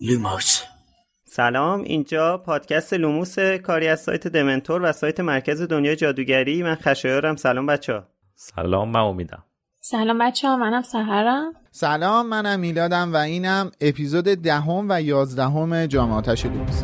لوموس. سلام اینجا پادکست لوموس کاری از سایت دمنتور و سایت مرکز دنیای جادوگری. من خشایارم. سلام بچه ها سلام من امیدم. سلام بچه ها منم سحرم. سلام منم میلادم و اینم اپیزود دهم و یازدهم جام آتش لوموس.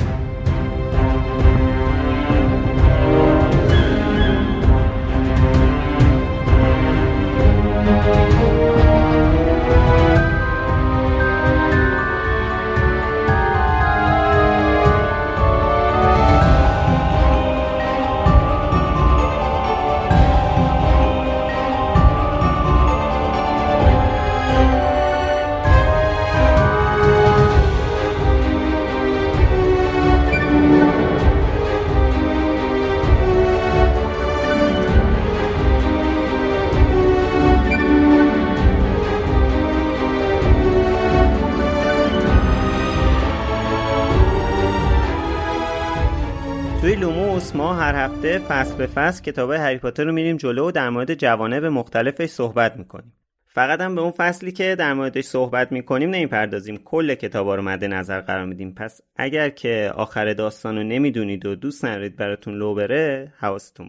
هفته فصل به فصل کتاب هری پاتر رو میریم جلو و در مورد جوانب مختلفش صحبت می‌کنیم. فقط هم به اون فصلی که در موردش صحبت می‌کنیم نمی‌پردازیم. کل کتابا رو مد نظر قرار میدیم. پس اگر که آخر داستان رو نمی‌دونید و دوست ندارید براتون لو بره حواستون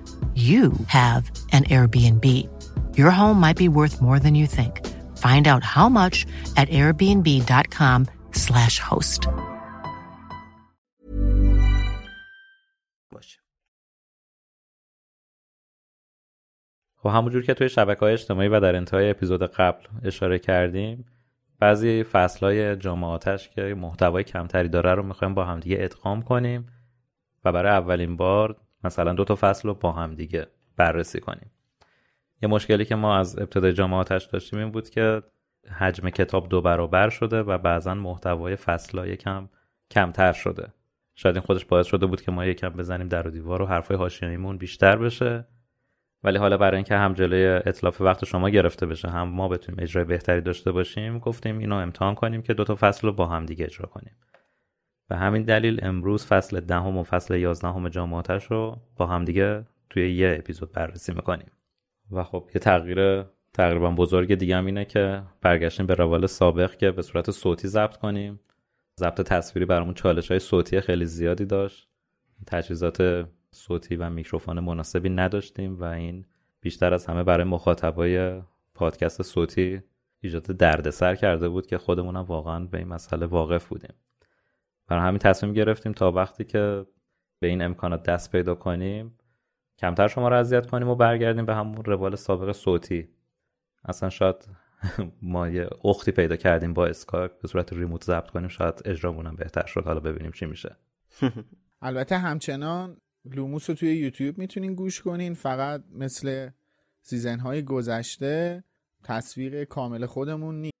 you have an Airbnb. Your home might be worth more than you think. Find out how much at airbnb.com/slash host. خب همونجور که توی شبکه های اجتماعی و در انتهای اپیزود قبل اشاره کردیم بعضی فصل های جامعه آتش که محتوای کمتری داره رو می‌خوایم با همدیگه ادغام کنیم و برای اولین بار مثلا دو تا فصل رو با همدیگه بررسی کنیم. یه مشکلی که ما از ابتدای جامعه آتش داشتیم این بود که حجم کتاب دو برابر شده و بعضا محتوای فصلها یکم کمتر شده. شاید این خودش باعث شده بود که ما یکم بزنیم در و دیوار و حرفای حاشیه‌ایمون بیشتر بشه. ولی حالا برای اینکه هم جلوی اطلاف وقت شما گرفته بشه هم ما بتونیم اجرای بهتری داشته باشیم گفتیم اینو امتحان کنیم که دو تا فصل رو با هم دیگه اجرا کنیم. به همین دلیل امروز فصل دهم و فصل یازدهم جامعه آتش رو با هم دیگه توی یه اپیزود بررسی می‌کنیم. و خب یه تغییر تقریبا بزرگ دیگه هم اینه که برگشتیم به روال سابق که به صورت صوتی ضبط کنیم. ضبط تصویری برامون چالش های صوتی خیلی زیادی داشت. تجهیزات صوتی و میکروفون مناسبی نداشتیم و این بیشتر از همه برای مخاطبای پادکست صوتی ایجاد دردسر کرده بود که خودمونم واقعا به این مسئله واقف بودیم. برای همین تصمیم گرفتیم تا وقتی که به این امکانات دست پیدا کنیم کمتر شما رو اذیت کنیم و برگردیم به همون روال سابق صوتی. اصلا شاید ما یه وقتی پیدا کردیم با اسکایپ به صورت remote ضبط کنیم شاید اجرامون هم بهتر شد. حالا ببینیم چی میشه. البته همچنان لوموس رو توی یوتیوب می‌تونین گوش کنین. فقط مثل سیزن های گذشته تصویر کامل خودمون نیست.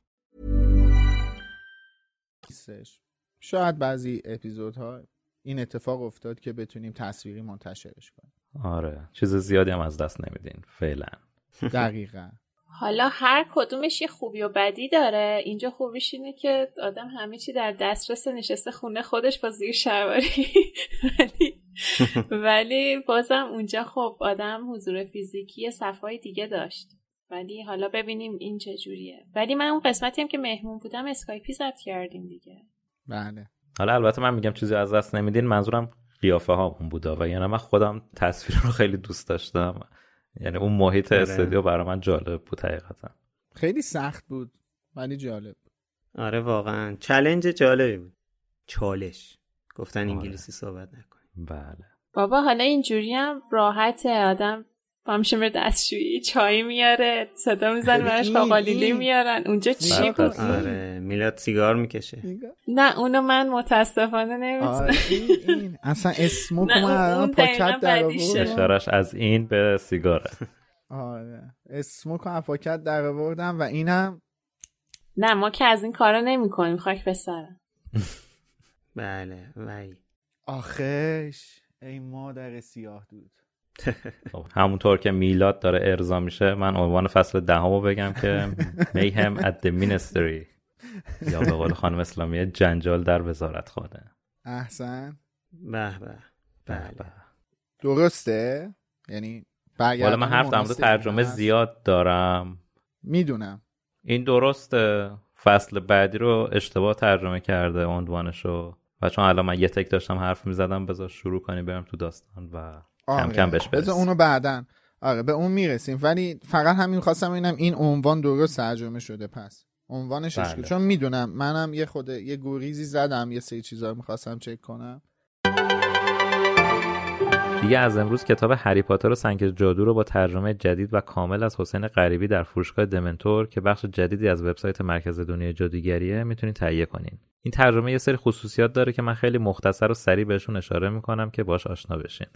نیستش. شاید بعضی اپیزودها این اتفاق افتاد که بتونیم تصویری منتشرش کنیم. آره چیز زیادی هم از دست نمیدین فعلا. دقیقا. حالا هر کدومش یه خوبی و بدی داره. اینجا خوبیش اینه که آدم همه چی در دسترس نشسته خونه خودش با زیر شواری ولی ولی بازم اونجا خب آدم حضور فیزیکی صفای دیگه داشت. ولی حالا ببینیم این چجوریه ولی من اون قسمتی هم که مهمون بودم اسکایپی ضبط کردیم دیگه. بله. حالا البته من میگم چیزی از دست نمیدین منظورم قیافه ها اون بودا و یعنی من خودم تصویر رو خیلی دوست داشتم. یعنی اون محیط آره. استودیو برای من جالب بود حقیقتا. خیلی سخت بود ولی جالب بود. آره واقعا. چلنج جالبی بود. چالش. گفتن آره. انگلیسی صحبت نکنیم. بله. بابا حالا اینجوری هم راحت آدم پامشه به دستشویی چای میاره صدا میزن براش خاقالیلی این- میارن. اونجا چی بود. آره میلاد سیگار می‌کشه. نه اونو من متاسفانه نمی‌تونم. آره این این. اصلا اسموک نه، من پاکت در. اشارش از این به سیگاره. آره. اسموک رو از پاکت در آوردم و اینم نه ما که از این کارا نمی کنیم خاک به سرم. بله وای آخش ای مادر سیاه دود. همونطور که میلاد داره ارضا میشه من عنوان فصل دهمو بگم که میهم at the ministry. یا به قول خانم اسلامی جنجال در وزارت خانه. احسن؟ به به. بله. درسته؟ یعنی حالا من حرف در مورد ترجمه زیاد دارم. می‌دونم. این درسته. فصل بعدی رو اشتباه ترجمه کرده عنوانشو. و چون الان من یه تک داشتم حرف می‌زدم بذار شروع کنیم بریم تو داستان و کم کم بهش برسیم. اونو بعدن آره به اون می‌رسیم. ولی فقط همین خواستم ببینم این عنوان درست ترجمه شده پس. عنوانش بله. چون می‌دونم منم یه خود یه گوریزی زدم یه سری چیزا رو می‌خواستم چک کنم. دیگه از امروز کتاب هری پاتر و سنگ جادو رو با ترجمه جدید و کامل از حسین غریبی در فروشگاه دمنتور که بخش جدیدی از وبسایت مرکز دنیای جادوگریه می‌تونید تهیه کنین. این ترجمه یه سری خصوصیات داره که من خیلی مختصر و سریع بهشون اشاره می‌کنم که باش آشنا بشین.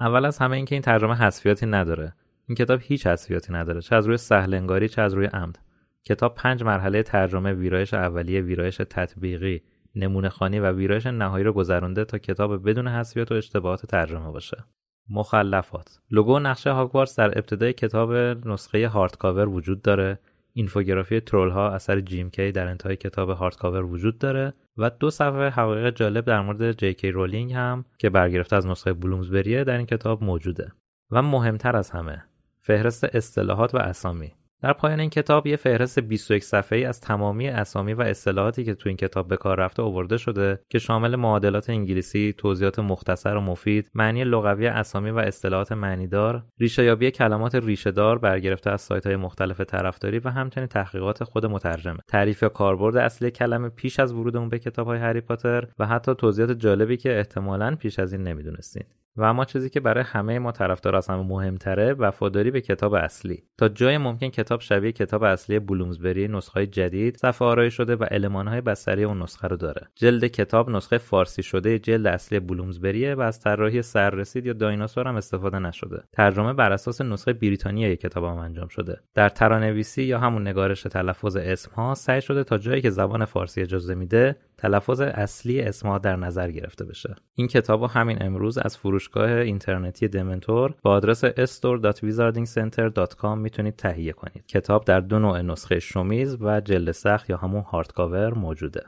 اول از همه اینکه این ترجمه حذفیاتی نداره. این کتاب هیچ حذفیاتی نداره چه از روی سهل انگاری چه از روی عمد. کتاب پنج مرحله ترجمه ویرایش اولیه ویرایش تطبیقی نمونه خوانی و ویرایش نهایی رو گذرونده تا کتاب بدون حذفیات و اشتباهات ترجمه باشه. مخلفات لوگو نقشه هاگوارتس در ابتدای کتاب نسخه hardcover وجود داره اینفوگرافی ترول ها اثر جیم کی در انتهای کتاب hardcover وجود داره و دو صفحه حقایق جالب در مورد جی رولینگ هم که برگرفته از نسخه بلومزبریه در این کتاب موجوده و مهمتر از همه فهرست اصطلاحات و اسامی. در پایان این کتاب یه فهرست 21 صفحه‌ای از تمامی اسامی و اصطلاحاتی که تو این کتاب به کار رفته آورده شده که شامل معادلات انگلیسی، توضیحات مختصر و مفید، معنی لغوی اسامی و اصطلاحات معنیدار، ریشه‌یابی کلمات ریشه‌دار برگرفته از سایت‌های مختلف طرفداری و همچنین تحقیقات خود مترجمه، تعریف یا کاربرد اصلی کلمه پیش از ورودمون به کتاب‌های هری پاتر و حتی توضیحات جالبی که احتمالاً پیش از این نمی‌دونستین. و اما چیزی که برای همه ما طرفدار از همه مهمتره وفاداری به کتاب اصلی. تا جای ممکن کتاب شبیه کتاب اصلی بلومزبری نسخه جدید صفحه آرایی شده و المانهای بستری اون نسخه رو داره. جلد کتاب نسخه فارسی شده جلد اصلی بلومزبریه و از طراحی سررسید یا دایناسور هم استفاده نشده. ترجمه بر اساس نسخه بریتانیایی کتاب هم انجام شده. در ترانویسی یا همون نگارش تلفظ اسم ها سعی شده تا جایی که زبان فارسی اجازه میده تلفظ اصلی اسمها در نظر گرفته بشه. این کتاب همین امروز از فروشگاه اینترنتی دمنتور با آدرس store.wizardingcenter.com می‌تونید تهیه کنید. کتاب در دو نوع نسخه شومیز و جلد سخت یا همون هارد کاور موجوده.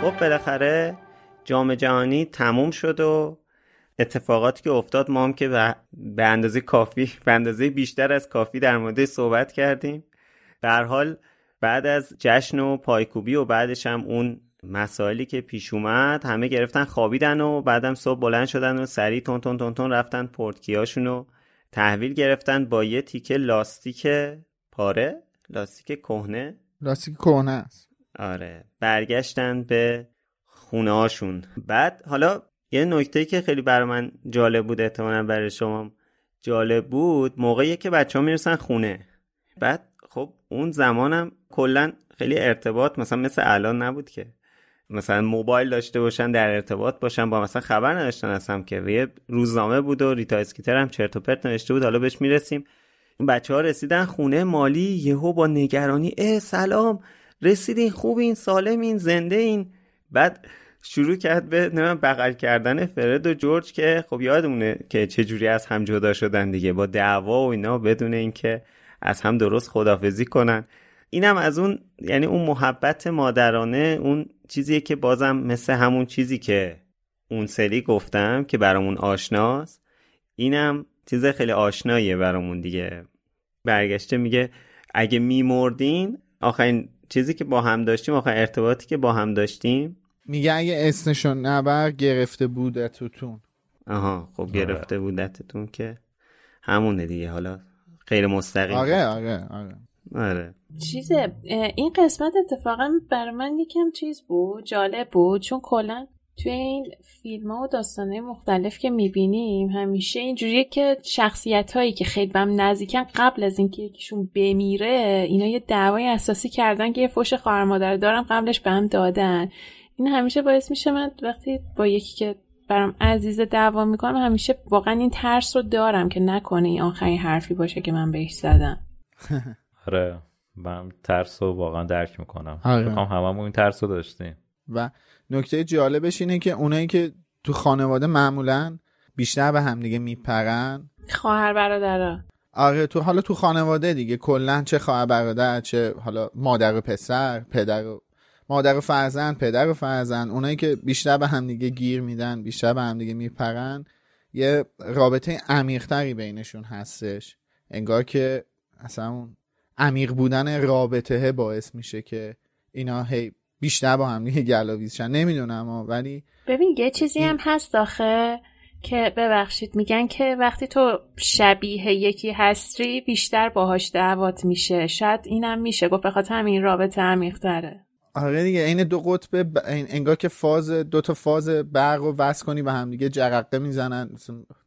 خب بالاخره جام جهانی تموم شد و اتفاقاتی که افتاد ما هم که به اندازه کافی به اندازه بیشتر از کافی در مورد صحبت کردیم. در حال بعد از جشن و پایکوبی و بعدش هم اون مسائلی که پیش اومد همه گرفتن خوابیدن و بعدم صبح بلند شدن و سریع تون تون تون تون رفتن پورتکیاشون رو تحویل گرفتن با یه تیکه لاستیک پاره لاستیک کهنه. لاستیک کهنه است. آره برگشتن به خونه هاشون. بعد حالا یه نکته که خیلی برای من جالب بود احتمالا برای شما جالب بود موقعی که بچه ها می‌رسن خونه. بعد خب اون زمانم کلا خیلی ارتباط مثلا مثل الان نبود که. مثلا موبایل داشته باشن در ارتباط باشن با مثلا خبر نداشتن اصلا که. یه روزنامه بود و ریتا اسکیتر هم چرت و پرت نوشته بود. حالا بهش می‌رسیم. بچه ها رسیدن خونه مالی یهو با نگرانی اه سلام رسیدین خوبین سالمین زنده این بعد شروع کرد به نمیم بغل کردن فرد و جورج که خب یادمونه که چجوری از هم جدا شدن دیگه. با دعوا و اینا بدون اینکه از هم درست خدافزی کنن. اینم از اون یعنی اون محبت مادرانه اون چیزیه که بازم مثل همون چیزی که اون سری گفتم که برامون آشناست. اینم چیز خیلی آشناییه برامون دیگه. برگشته میگه اگه میمردین آخرین چیزی که با هم داشتیم آخرین ارتباطی که با هم داشتیم. میگه اگه اسمشون نبر گرفته بودتتون. آها خب گرفته بودتتون که همونه دیگه. حالا غیر مستقیم آره آره آره. آره. چیزه این قسمت اتفاقا برای من یکم چیز بود جالب بود چون کلا توی این فیلم ها و داستانه مختلف که می‌بینیم همیشه اینجوریه که شخصیت هایی که خیلی بهم نزدیکن قبل از اینکه یکیشون بمیره اینا یه دعوای اساسی کردن که یه فوش خواهر مادر دارم قبلش به هم دادن. این همیشه باعث میشه من وقتی با یکی که برام عزیز دعوا می‌کنم همیشه واقعا این ترس رو دارم که نکنه این آخرین حرفی باشه که من بهش زدم. آره من ترس رو واقعا درک می‌کنم. آره. هم هممون این ترس رو داشتیم. و نکته جالبش اینه که اونایی که تو خانواده معمولا بیشتر به همدیگه میپرن. خواهر برادرها آره تو حالا تو خانواده دیگه کلا چه خواهر برادر چه حالا مادر و پسر پدر و مادر و فرزند پدر و فرزند اونایی که بیشتر به همدیگه گیر میدن بیشتر به همدیگه میپرن یه رابطه عمیقتری بینشون هستش. انگار که اصلا اون عمیق بودن رابطه باعث میشه که اینا هی بیشتر با هم دیگه گلاویزشن نمی‌دونم ولی ببین یه چیزی هم هست آخه که ببخشید میگن که وقتی تو شبیه یکی هستی بیشتر باهاش دعوات میشه. شاید اینم میشه. گفت بخاطر همین رابطه عمیق تره آره دیگه این دو قطب ب... انگار که فاز دو تا فاز برق رو وصل کنی به همدیگه جرقه می‌زنن.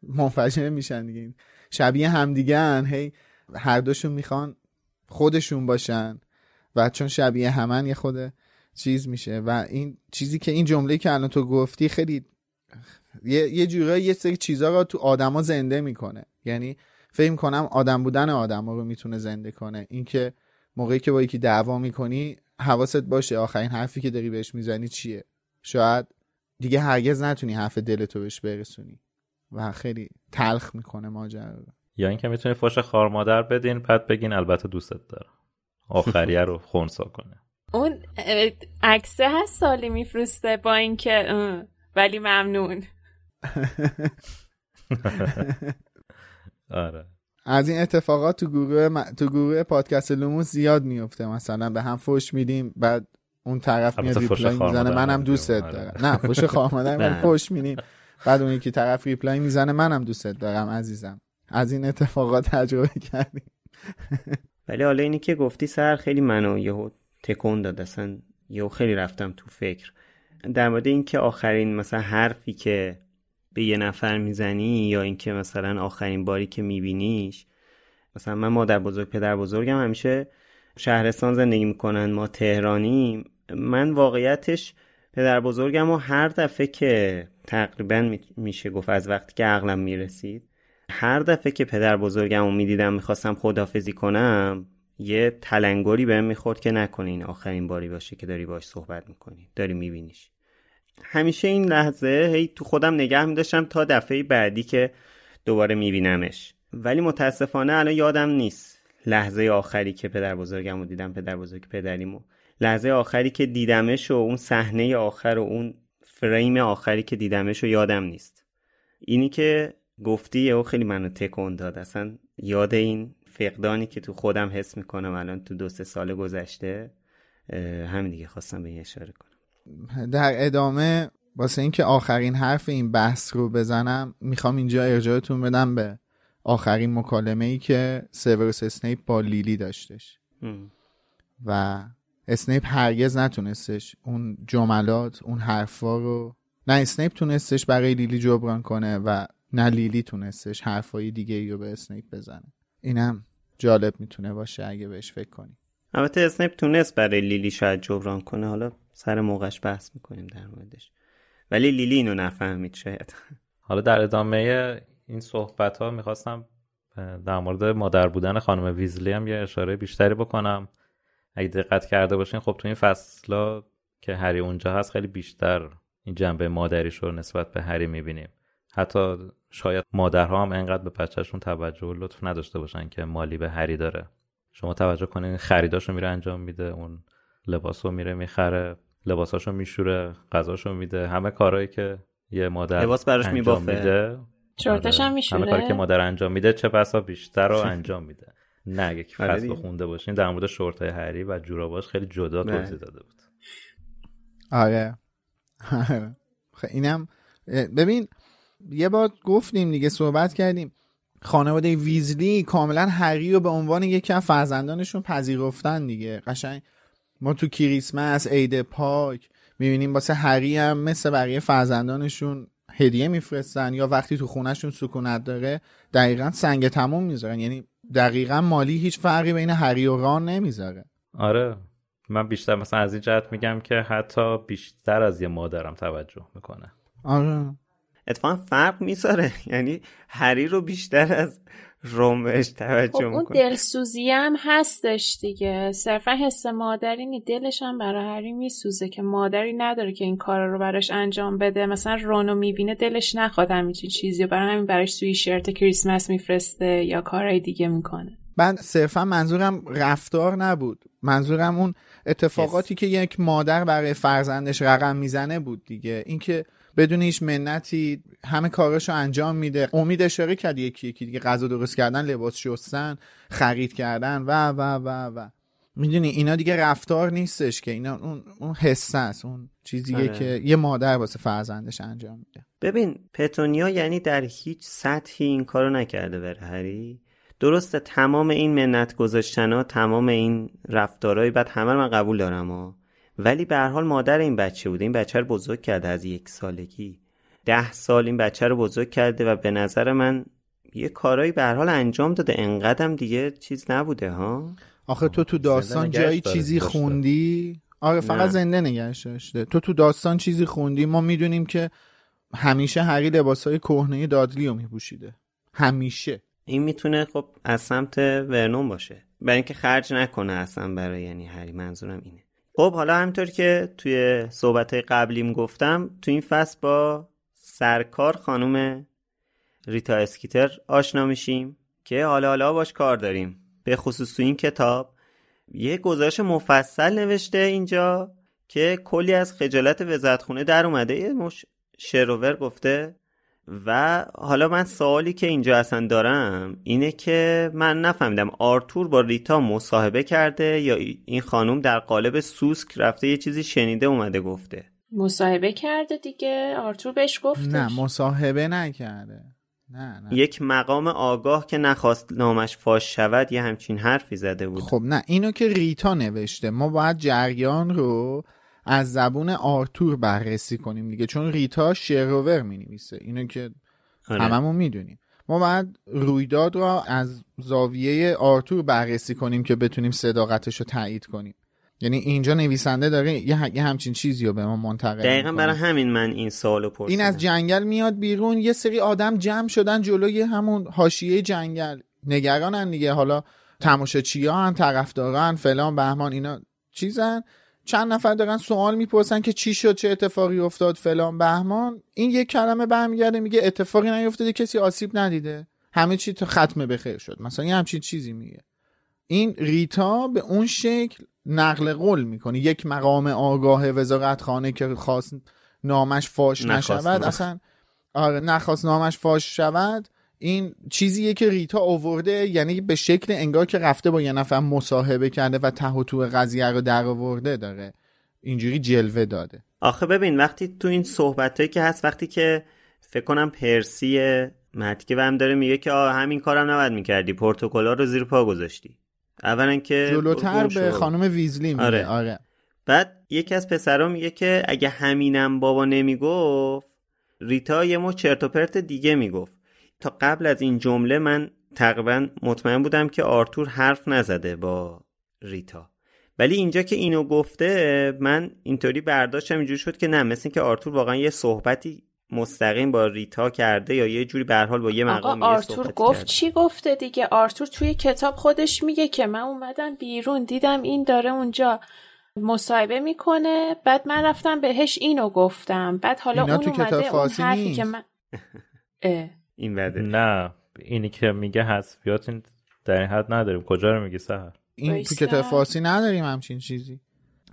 منفجر میشن دیگه. شبیه همدیگه هی هر دوشون می‌خوان خودشون باشن و چون شبیه همن یه خود چیز میشه و این چیزی که این جمله که الان تو گفتی خیلی یه, یه جورایی یه سری چیزا رو تو آدما زنده می‌کنه. یعنی فکر کنم آدم بودن آدما رو می‌تونه زنده کنه. اینکه موقعی که با یکی دعوا می‌کنی حواست باشه آخرین حرفی که داری بهش می‌زنی چیه؟ شاید دیگه هرگز نتونی حرف دلتو بهش برسونی. و خیلی تلخ می‌کنه ماجرا یا اینکه می‌تونی فوش خار مادر بدین بعد بگین البته دوستت دارم آخریه رو خونسا کنه. اون عکسه هست سالی میفرسته با اینکه ولی ممنون. آره. از این اتفاقات تو گروه تو گروه پادکست لوموس زیاد میفته مثلا به هم فوش میدیم بعد اون طرف میاد reply می‌زنه. منم دوستت آره. دارم. نه فوش مادر من فوش میدیم. بعد اون یکی طرف reply می‌زنه منم دوستت دارم عزیزم. از این اتفاقات تجربه کردیم. ولی حالا اینی که گفتی سر خیلی منو یهو تکون داد. اصلا یهو خیلی رفتم تو فکر. در مورد اینکه آخرین مثلا حرفی که به یه نفر می‌زنی یا اینکه مثلا آخرین باری که میبینیش مثلا من مادر بزرگ پدر بزرگم همیشه شهرستان زندگی می‌کنن ما تهرانیم. من واقعیتش پدر بزرگم و هر دفعه که تقریبا میشه گفت از وقتی که عقلم می‌رسید هر دفعه که پدر بزرگم می‌دیدم می‌خواستم خدافزی کنم یه تلنگری بهم می‌خورد که نکنه این آخرین باری باشه که داری باش صحبت می‌کنی. داری میبینیش. همیشه این لحظه هی تو خودم نگه میداشتم تا دفعه بعدی که دوباره میبینمش. ولی متاسفانه الان یادم نیست لحظه آخری که پدر بزرگم رو دیدم پدر بزرگ پدریمو. لحظه آخری که دیدمش و اون صحنه آخر و اون فریم آخری که دیدمش رو یادم نیست. اینی که گفتی او خیلی منو تکون داد. اصلا یاد این فقدانی که تو خودم حس می‌کنم الان تو دو سه سال گذشته همین دیگه خواستم به این اشاره کنم. در ادامه واسه اینکه آخرین حرف این بحث رو بزنم می‌خوام اینجا ارجاعتون بدم به آخرین مکالمه ای که سیورس اسنیپ با لیلی داشتش. و اسنیپ هرگز نتونستش اون جملات اون حرفا رو نه اسنیپ تونستش برای لیلی جبران کنه و نه لیلی تونستش حرفای دیگه ای رو به اسنیپ بزنه. اینم جالب می‌تونه باشه اگه بهش فکر کنی. البته اسنیپ تونست برای لیلی شاید جبران کنه. حالا سر موقعش بحث می‌کنیم در موردش. ولی لیلی اینو نفهمید شاید. حالا در ادامه این صحبت ها می‌خواستم در مورد مادر بودن خانم ویزلی هم یه اشاره بیشتری بکنم. اگه دقت کرده باشین خب تو این فصلا که هری اونجا هست خیلی بیشتر این جنبه مادریش رو نسبت به هری می‌بینیم. حتی شاید مادرها هم انقدر به بچهشون توجه و لطف نداشته باشن که مالی به هری داره. شما توجه کنین خریداشو میره انجام میده اون لباسو میره می‌خره لباساشو میشوره غذاشو میده. همه کارهایی که یه مادر لباس براش میبافه. میده چرتش هم میشوره همه کاری که مادر انجام میده چه بسا بیشتر رو انجام میده. نه اگه فصل خونده باشین در مورد شورت های هری و جوراباش خیلی جدا توضیح داده بود. آره. اینم ببین یه بار گفتیم دیگه صحبت کردیم. خانواده ویزلی کاملا هری رو به عنوان یکی از فرزندانشون پذیرفتن دیگه. قشنگ. ما تو کریسمس عید پاک می‌بینیم واسه هری هم مثل بقیه فرزندانشون هدیه میفرستن یا وقتی تو خونهشون سکونت داره دقیقا سنگ تموم می‌ذارن. یعنی دقیقا مالی هیچ فرقی بین هری و ران نمی‌ذاره. آره. من بیشتر مثلا از این جهت میگم که حتی بیشتر از یه مادرم توجه می‌کنه. آره. اتفاقا فرق می‌ذاره یعنی هری رو بیشتر از روم بهش توجه خب اون می‌کنه. دلسوزی هم هستش دیگه. صرفا حس مادری نی دلش هم برای هری میسوزه که مادری نداره که این کارا رو براش انجام بده. مثلا رونو می‌بینه دلش نخواد همچین چیزی و برای همین براش سوی شرت کریسمس میفرسته یا کارهای دیگه می‌کنه. من صرفا منظورم رفتار نبود. منظورم اون اتفاقاتی که یک مادر برای فرزندش رقم می‌زنه بود دیگه. اینکه بدون هیچ منتی همه کاراشو انجام میده. امید اشاره کرد یکی یکی دیگه غذا درست کردن لباس شستن خرید کردن و و و و. می‌دونی اینا دیگه رفتار نیستش که. اینا اون اون حسه است اون چیزیه آره. که یه مادر واسه فرزندش انجام میده. ببین پتونیا یعنی در هیچ سطحی این کارو نکرده بره هری. درسته تمام این منت گذاشتن ها تمام این رفتارهای بعد همه رو من قبول دارم ها. ولی به هر حال مادر این بچه بوده. این بچه رو بزرگ کرده از یک سالگی. ده سال این بچه رو بزرگ کرده و به نظر من یه کارایی به هر حال انجام داده. انقدرم دیگه چیز نبوده ها؟ آخه تو تو داستان جایی چیزی داشته. خوندی؟ آره فقط نه. زنده نگهش داشته. تو تو داستان چیزی خوندی؟ ما می‌دونیم که همیشه هری لباسای کهنه دادلی رو میپوشیده. همیشه. این می‌تونه خب از سمت ورنون باشه. برای اینکه خرج نکنه اصلا برای یعنی هری منظورم اینه. خب حالا همینطور که توی صحبت قبلیم گفتم تو این فصل با سرکار خانم ریتا اسکیتر آشنا میشیم که حالا حالا باش کار داریم. به خصوص تو این کتاب یه گزارش مفصل نوشته اینجا که کلی از خجالت وزارتخونه در اومده. یه مش شروور گفته و حالا من سوالی که اینجا اصلا دارم اینه که من نفهمیدم آرتور با ریتا مصاحبه کرده یا این خانم در قالب سوسک رفته یه چیزی شنیده اومده گفته. مصاحبه کرده دیگه؟ آرتور بهش گفتش؟ نه مصاحبه نکرده. نه نه. یک مقام آگاه که نخواست نامش فاش شود یه همچین حرفی زده بود. خب نه اینو که ریتا نوشته. ما باید جریان رو از زبون آرتور بررسی کنیم دیگه چون ریتا شروور می نویسه اینو که آره. هممون می‌دونیم. ما باید رویداد رو از زاویه آرتور بررسی کنیم که بتونیم صداقتش رو تایید کنیم. یعنی اینجا نویسنده داره یه, همچین چیزی رو به ما منتقل دقیقا می‌کنه. برای همین من این سوالو پرسیدم. این از جنگل میاد بیرون یه سری آدم جمع شدن جلوی همون حاشیه جنگل. نگرانن دیگه حالا تماشاچیان طرفداران فلان بهمان اینا چیزن؟ چند نفر دارن سوال می‌پرسن که چی شد چه اتفاقی افتاد فلان بهمان. این یک کلمه برمیگرده میگه اتفاقی نیفتاده کسی آسیب ندیده. همه چی تو ختمه بخیر شد. مثلا یه همچین چیزی میگه. این ریتا به اون شکل نقل قول می‌کنه. یک مقام آگاه وزارت خانه که خواست نامش فاش نشود. اصلا آره نخواست نامش فاش شود. این چیزیه که ریتا آورده یعنی به شکل انگار که رفته با یه نفر مصاحبه کرده و ته و تو قضیه رو در آورده داره. اینجوری جلوه داده. آخه ببین وقتی تو این صحبت که هست وقتی که فکر کنم پرسی مهدی که هم داره میگه که آه همین کارم نباید می‌کردی پروتکلا رو زیر پا گذاشتی. اولا که جلوتر به. خانم ویزلی میگه. آره. آره, بعد یکی از پسرا میگه که اگه همینم بابا نمی‌گفت ریتا یه مو چرت و پرت دیگه می‌گفت. تا قبل از این جمله من تقریبا مطمئن بودم که آرتور حرف نزده با ریتا ولی اینجا که اینو گفته من اینطوری برداشتم اینجوری شد که نه مثل این که آرتور واقعا یه صحبتی مستقیم با ریتا کرده یا یه جوری به هر حال با یه آقا مقام یه آرتور گفت کرده. چی گفته دیگه آرتور توی کتاب خودش میگه که من اومدم بیرون دیدم این داره اونجا مصاحبه می‌کنه بعد من رفتم بهش اینو گفتم بعد حالا اینا اون تو کتاب اومده اون حرفی نیست. که من اه. این بده نه اینی که میگه حذفیات این در این حد نداریم. کجا رو میگی سهر؟ این تو. کتاب فارسی نداریم همچین چیزی.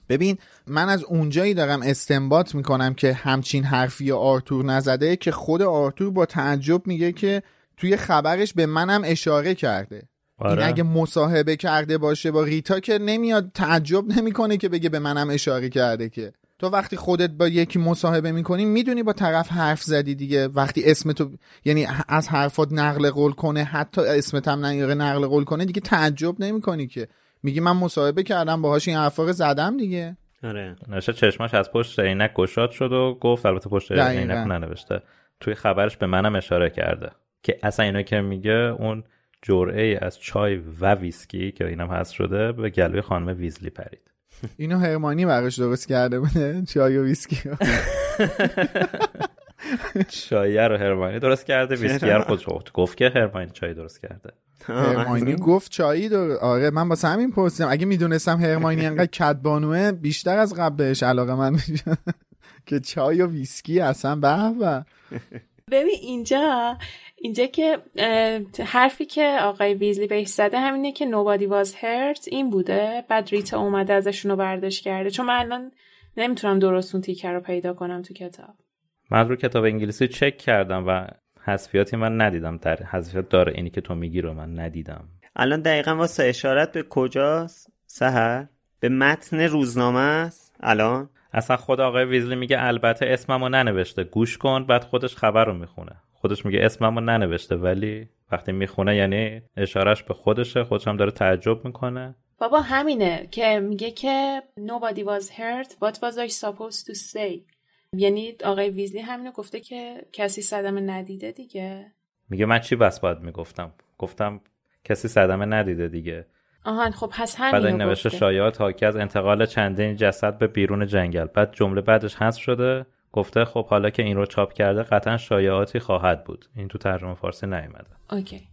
ببین من از اونجایی دارم استنباط می‌کنم که همچین حرفی آرتور نزده که خود آرتور با تعجب میگه که توی خبرش به منم اشاره کرده. این آره. اگه مصاحبه کرده باشه با ریتا که نمیاد تعجب نمی‌کنه که بگه به منم اشاره کرده که. تو وقتی خودت با یکی مصاحبه می‌کنی می‌دونی با طرف حرف زدی دیگه. وقتی اسم تو یعنی از حرفات نقل قول کنه حتی اسمت هم نیاره نقل قول کنه دیگه تعجب نمی‌کنی که. میگی من مصاحبه کردم باهاش این حرفا رو زدم دیگه. آره. نشه چشماش از پشت عینک گشاد شد و گفت البته پشت. عینک ننوشته. توی خبرش به منم اشاره کرده که اصلا اینو که میگه اون جرعه از چای و ویسکی که اینم هست شده به گلوی خانم ویزلی پرید. اینو هرمانی براش درست کرده بوده؟ چای و ویسکی. چای رو هرمانی درست کرده ویسکی رو خودش گفت. گفت که هرمانی چای درست کرده. هرماینی گفت چایی داره آره من واسه همین پرسیدم. اگه می‌دونستم هرماینی انقدر کدبانوه بیشتر از قبل بهش علاقه من میشم که چای و ویسکی اصلا به به. ببین اینجا اینجا که حرفی که آقای ویزلی بهش زده همینه که nobody was hurt این بوده بعد ریتا اومده ازشون رو برداشت کرده. چون من الان نمی‌تونم درست اون تیکر رو پیدا کنم تو کتاب. من رو کتاب انگلیسی چک کردم و حذفیاتی من ندیدم. در حذفیات داره اینی که تو میگی رو من ندیدم. الان دقیقا واسه اشارت به کجاست؟ سهر به متن روزنامه است؟ الان؟ اصلا خود آقای ویزلی میگه البته اسممو ننوشته. گوش کن بعد خودش خبر رو می‌خونه. خودش میگه اسممو ننوشته ولی وقتی می‌خونه یعنی اشارش به خودشه خودش هم داره تعجب می‌کنه. بابا همینه که میگه که nobody was hurt what was I supposed to say? یعنی آقای ویزلی همینو گفته که کسی صدمه ندیده دیگه. میگه من چی بس باید می‌گفتم؟ گفتم کسی صدمه ندیده دیگه. آهان خب پس بعد این همینو نوشته شایعات حاکی از انتقال چندین جسد به بیرون جنگل. بعد جمله بعدش حذف شده. گفته خب حالا که این رو چاپ کرده قطعا شایعاتی خواهد بود. این تو ترجمه فارسی نیومده. اوکی.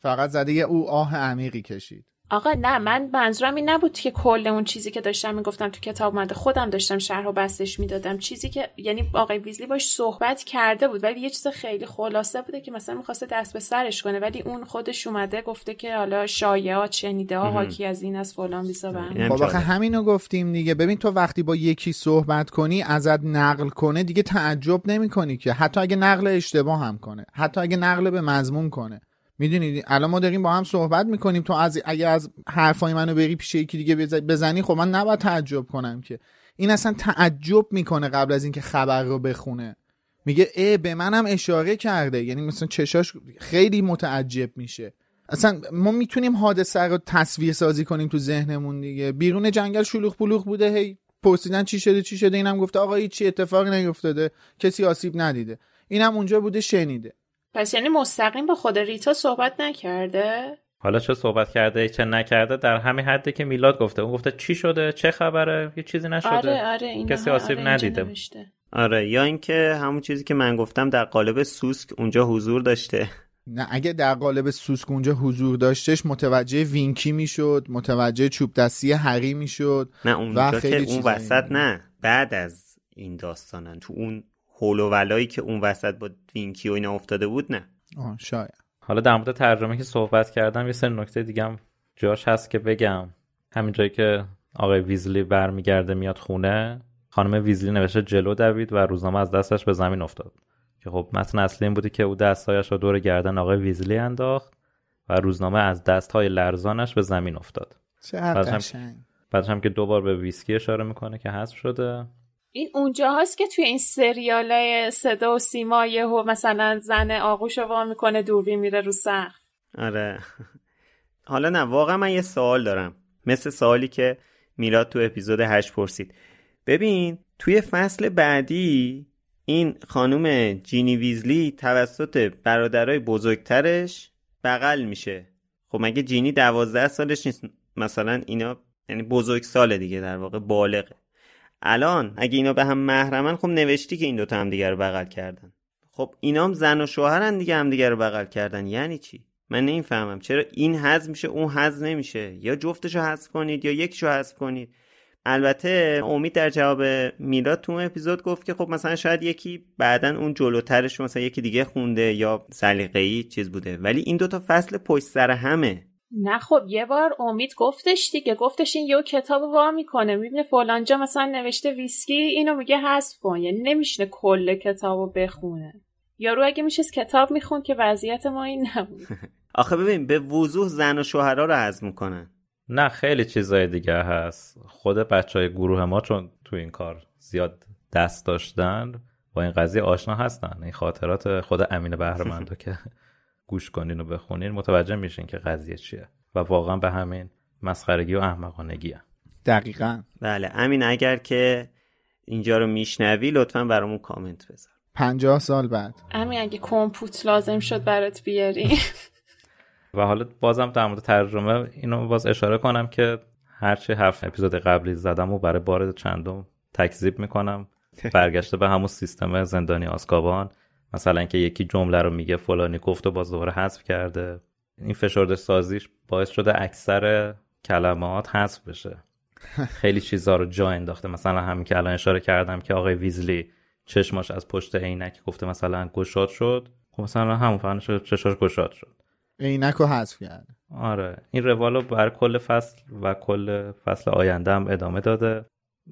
فقط زده او آه عمیقی کشید. آقا نه من منظورم این نبود که کل اون چیزی که داشتم می‌گفتم تو کتاب اومده خودم داشتم شرح و بستش می‌دادم. چیزی که یعنی آقای ویزلی باش صحبت کرده بود ولی یه چیز خیلی خلاصه بوده که مثلا می‌خواسته دست به سرش کنه. ولی اون خودش اومده گفته که حالا شایعات شنیده ها حاکی از این از فلان بیسا به اینم خب آخه. همینو گفتیم دیگه. ببین تو وقتی با یکی صحبت کنی ازت نقل کنه دیگه تعجب نمی‌کنی که. حتی اگه نقل اشتباه هم کنه. حتی اگه نقل به مضمون کنه. می‌دونید الان ما داریم با هم صحبت می‌کنیم. تو از اگه از حرفای منو بری پیش یکی دیگه بز- بزنی خب من نباید تعجب کنم که. این اصلا تعجب می‌کنه قبل از اینکه خبر رو بخونه. میگه ای به منم اشاره کرده. یعنی مثلا چشاش خیلی متعجب میشه. اصلا ما می‌تونیم حادثه رو تصویر سازی کنیم تو ذهنمون دیگه. بیرون جنگل شلوغ پلوغ بوده هی پرسیدن چی شده چی شده اینم گفته آقا هیچی اتفاقی نیفتاده کسی آسیب ندیده. اینم اونجا بوده شنیده. پس یعنی مستقیم با خود ریتا صحبت نکرده؟ حالا چه صحبت کرده چه نکرده در همین حدی که میلاد گفته. اون گفته چی شده؟ چه خبره؟ یه چیزی نشده. آره آره این کسی آسیب ندیده. آره یا اینکه همون چیزی که من گفتم در قالب سوسک اونجا حضور داشته. نه اگه در قالب سوسک اونجا حضور داشتش متوجه وینکی می‌شد متوجه چوب دستی هری می‌شد نه اونجا که خیلی اون وسط. نه بعد از این داستانن. تو اون حول و ولایی که اون وسط با وینکی و اینا افتاده بود نه. آه شاید. حالا در مورد ترجمه که صحبت کردم یه سری نکته دیگه هم جاش هست که بگم. همین جایی که آقای ویزلی برمیگرده میاد خونه خانم ویزلی نوشته جلو دوید و روزنامه از دستش به زمین افتاد. که خب متن اصلی این بودی که او دستهایش را دور گردن آقای ویزلی انداخت و روزنامه از دستهای لرزانش به زمین افتاد. بعدش هم, بعدش هم که دوبار به ویسکی اشاره می‌کنه که حذف شده. این اونجا هست که توی این سریال صدا و سیما و مثلا زن آغوش وا می‌کنه دوربین میره رو سقف. آره. حالا نه واقعا من یه سوال دارم. مثل سوالی که میلاد تو اپیزود هشت پرسید. ببین توی فصل بعدی این خانم جینی ویزلی توسط برادرای بزرگترش بغل میشه. خب مگه جینی دوازده سالش نیست؟ مثلا اینا یعنی بزرگ ساله دیگه در واقع بالغه. الان اگه اینا به هم محرمن خب نوشتی که این دوتا هم دیگه رو بغل کردن. خب اینا هم زن و شوهرن دیگه هم دیگه رو بغل کردن. یعنی چی؟ من نمی‌فهمم. چرا این حذف میشه اون حذف نمیشه؟ یا جفتشو حذف کنید یا یکیشو حذف کنید؟ البته امید در جواب میلاد تو اپیزود گفت که خب مثلا شاید یکی بعدا اون جلوترش مثلا یکی دیگه خونده یا سلیقه‌ای چیز بوده. ولی این دوتا فصل پشت سر همه. نه خب یه بار امید گفتش دیگه گفتش این یه کتاب وا می‌کنه می‌بینه فلانجا مثلا نوشته ویسکی اینو میگه حذف کن یعنی نمیشنه کل کتابو بخونه. یارو اگه میشه کتاب میخون که وضعیت ما این نبود. آخه ببین به وضوح زن و شوهرها رو حذف می‌کنن نه خیلی چیزای دیگه هست. خود بچه های گروه ما چون تو این کار زیاد دست داشتن با این قضیه آشنا هستن. این خاطرات خود امین بهرمندو که گوش کنین و بخونین متوجه میشین که قضیه چیه. و واقعا به همین مسخرگی و احمقانگی هم. دقیقا. بله امین اگر که اینجا رو میشنوی لطفا برامون کامنت بذار. پنجاه سال بعد. امین اگه کمپوت لازم شد برات بیاری. و حالا بازم در مورد ترجمه اینو باز اشاره کنم که هرچی حرف اپیزود قبلی زدم و برای بار چندم تکذیب می‌کنم. برگشته به همون سیستم زندانی آسکابان. مثلا اینکه یکی جمله رو میگه فلانی گفت و باز دوباره حذف کرده. این فشرده سازیش باعث شده اکثر کلمات حذف بشه. خیلی چیزها رو جا انداخته. مثلا همین که الان اشاره کردم که آقای ویزلی چشماش از پشت عینک گفته مثلا گشاد شد. خب مثلا همون شد چشاش گشاد شد. عینک رو حذف کرده. آره. این روالو بر کل فصل و کل فصل آینده هم ادامه داده.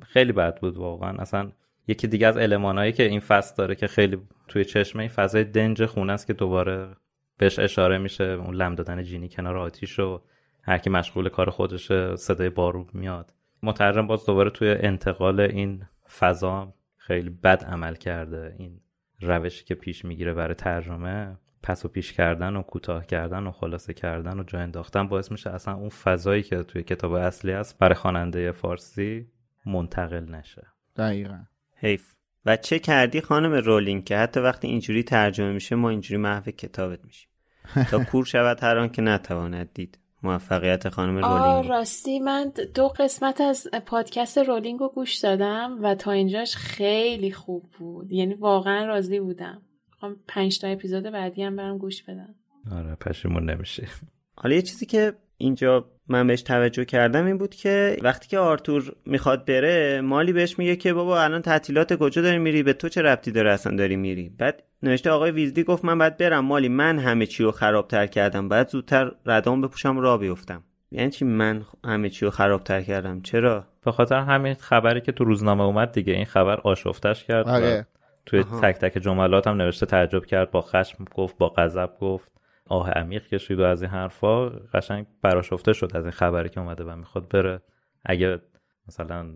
خیلی بد بود واقعا. اصلا یکی دیگه از المانایی که این فصل داره که خیلی توی چشمه این فضای دنج خونه است که دوباره بهش اشاره میشه اون لم دادن جینی کنار آتیش و هر کی مشغول کار خودشه صدای بارون میاد. مترجم باز دوباره توی انتقال این فضا خیلی بد عمل کرده. این روشی که پیش می‌گیره برای ترجمه پس و پیش کردن و کوتاه کردن و خلاصه کردن و جا انداختن باعث میشه اصلا اون فضایی که توی کتاب اصلی است برای خواننده فارسی منتقل نشه. دقیقا. حیف. و چه کردی خانم رولینگ که حتی وقتی اینجوری ترجمه میشه ما اینجوری محو کتابت میشیم. تا کور شود هر آن که نتواند دید موفقیت خانم رولینگ. راستی من دو قسمت از پادکست رولینگ رو گوش دادم و تا اینجاش خیلی خوب بود. یعنی واقعا راضی بودم. می‌خوام پنج تا اپیزود بعدی هم برم گوش بدم آره پشیمون نمیشی حالا یه چیزی که اینجا من بهش توجه کردم این بود که وقتی که آرتور می‌خواد بره مالی بهش میگه که بابا الان تعطیلات کجا داری میری؟ به تو چه ربطی داره اصلا داری میری؟ بعد نوشته آقای ویزلی گفت من باید برم. مالی من همه چی رو خرابتر کردم. بعد زودتر ردام بپوشم را بیفتم. یعنی چی من همه چی رو خرابتر کردم؟ چرا؟ به خاطر همین خبری که تو روزنامه اومد دیگه. این خبر آشفتش کرد آره. توی تک تک جملات هم نوشته تعجب کرد با خشم گفت با غضب گفت. آه عمیق کشید و از این حرفا قشنگ براشفته شد از این خبری که اومده و می‌خواد بره. اگه مثلا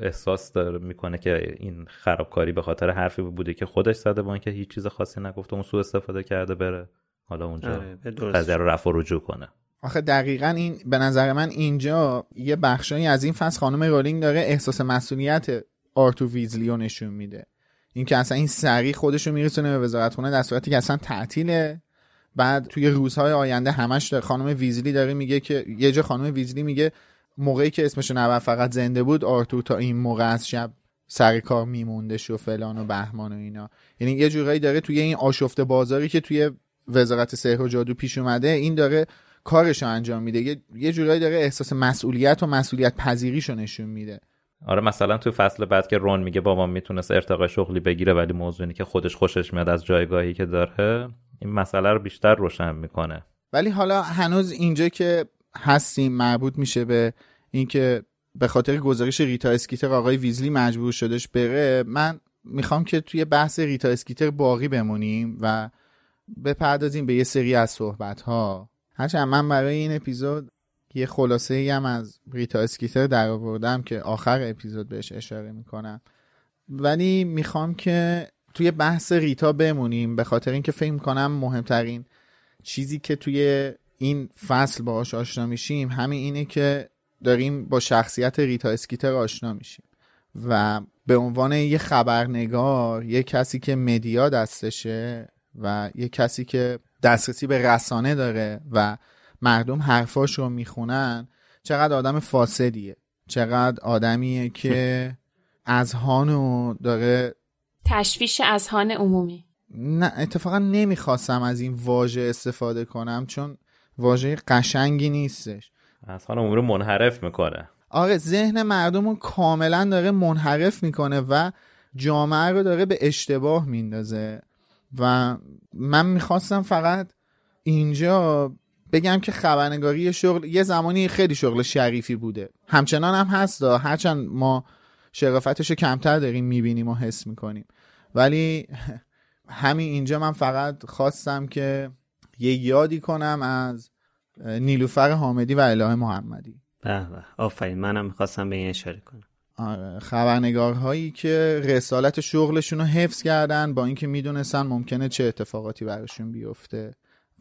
احساس داره می‌کنه که این خرابکاری به خاطر حرفی بوده که خودش زده با اینکه هیچ چیز خاصی نگفته اون سو استفاده کرده بره حالا اونجا آره، قضیه رو رفع و رجوع کنه. آخه دقیقا این به نظر من اینجا یه بخشایی از این فصل خانم رولینگ داره احساس مسئولیت آرتو ویزلیو نشون میده. اینکه اصلا این سریع خودش رو میرسونه به وزارت خونه در صورتی که اصلا تعطیله بعد توی روزهای آینده همش خانم ویزلی داره میگه که یه جا خانم ویزلی میگه موقعی که اسمش نبر فقط زنده بود آرتور تا این موقع از شب سر کار میموندش و فلان و بهمان و اینا. یعنی یه جورایی داره توی این آشفته بازاری که توی وزارت سحر و جادو پیش اومده این داره کارش رو انجام میده. یه جورایی داره احساس مسئولیت و مسئولیت پذیریشو نشون میده. آره مثلا توی فصل بعد که رون میگه بابا می‌تونست ارتقای شغلی بگیره ولی موضوعی که خودش خوشش میاد از جایگاهی که داره. این مسئله رو بیشتر روشن می‌کنه. ولی حالا هنوز اینجا که هستیم مربوط میشه به اینکه به خاطر گزارش ریتا اسکیتر آقای ویزلی مجبور شدش بره من می‌خوام که توی بحث ریتا اسکیتر باقی بمونیم و بپردازیم به یه سری از صحبت ها هرچند من برای این اپیزود یه خلاصه ای هم از ریتا اسکیتر در آوردم که آخر اپیزود بهش اشاره می‌کنم. ولی می‌خوام که توی بحث ریتا بمونیم به خاطر اینکه فکر کنم مهمترین چیزی که توی این فصل باهاش آشنا میشیم همین اینه که داریم با شخصیت ریتا اسکیتر آشنا میشیم و به عنوان یه خبرنگار یه کسی که media دستشه و یه کسی که دسترسی به رسانه داره و مردم حرفاش رو می‌خونن چقدر آدم فاسدیه. چقدر آدمیه که اذهانو داره تشویش اذهان عمومی. نه اتفاقا نمی‌خواستم از این واژه استفاده کنم چون واژه قشنگی نیستش. اذهان عمومی رو منحرف می‌کنه. آره ذهن مردم رو کاملا داره منحرف می‌کنه و جامعه رو داره به اشتباه میندازه. و من می‌خواستم فقط اینجا بگم که خبرنگاری شغل یه زمانی خیلی شغل شریفی بوده. همچنان هم هست هرچند ما شرافتش رو کمتر داریم می‌بینیم و حس می‌کنیم. ولی همین اینجا من فقط خواستم که یه یادی کنم از نیلوفر حامدی و اله محمدی. به به. آفرین. منم می‌خواستم به این اشاره کنم. آره. خبرنگارهایی که رسالت شغلشون رو حفظ کردن با اینکه می‌دونستن ممکنه چه اتفاقاتی براشون بیفته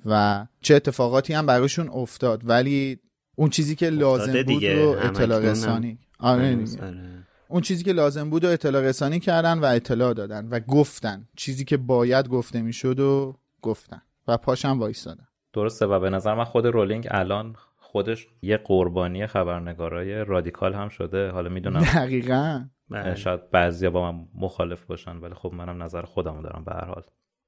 و چه اتفاقاتی هم براشون افتاد. ولی اون چیزی که لازم بود رو اطلاع رسانی. آره, آره. اون چیزی که لازم بود و اطلاع رسانی کردن و اطلاع دادن و گفتن. چیزی که باید گفته می‌شد و گفتن. و پاشم وایستادن درسته و به نظر من خود رولینگ الان خودش یه قربانی خبرنگارای رادیکال هم شده. حالا می‌دونم. دقیقا. شاید بعضیا با من مخالف باشن ولی خب منم نظر خودمو دارم به هر حال.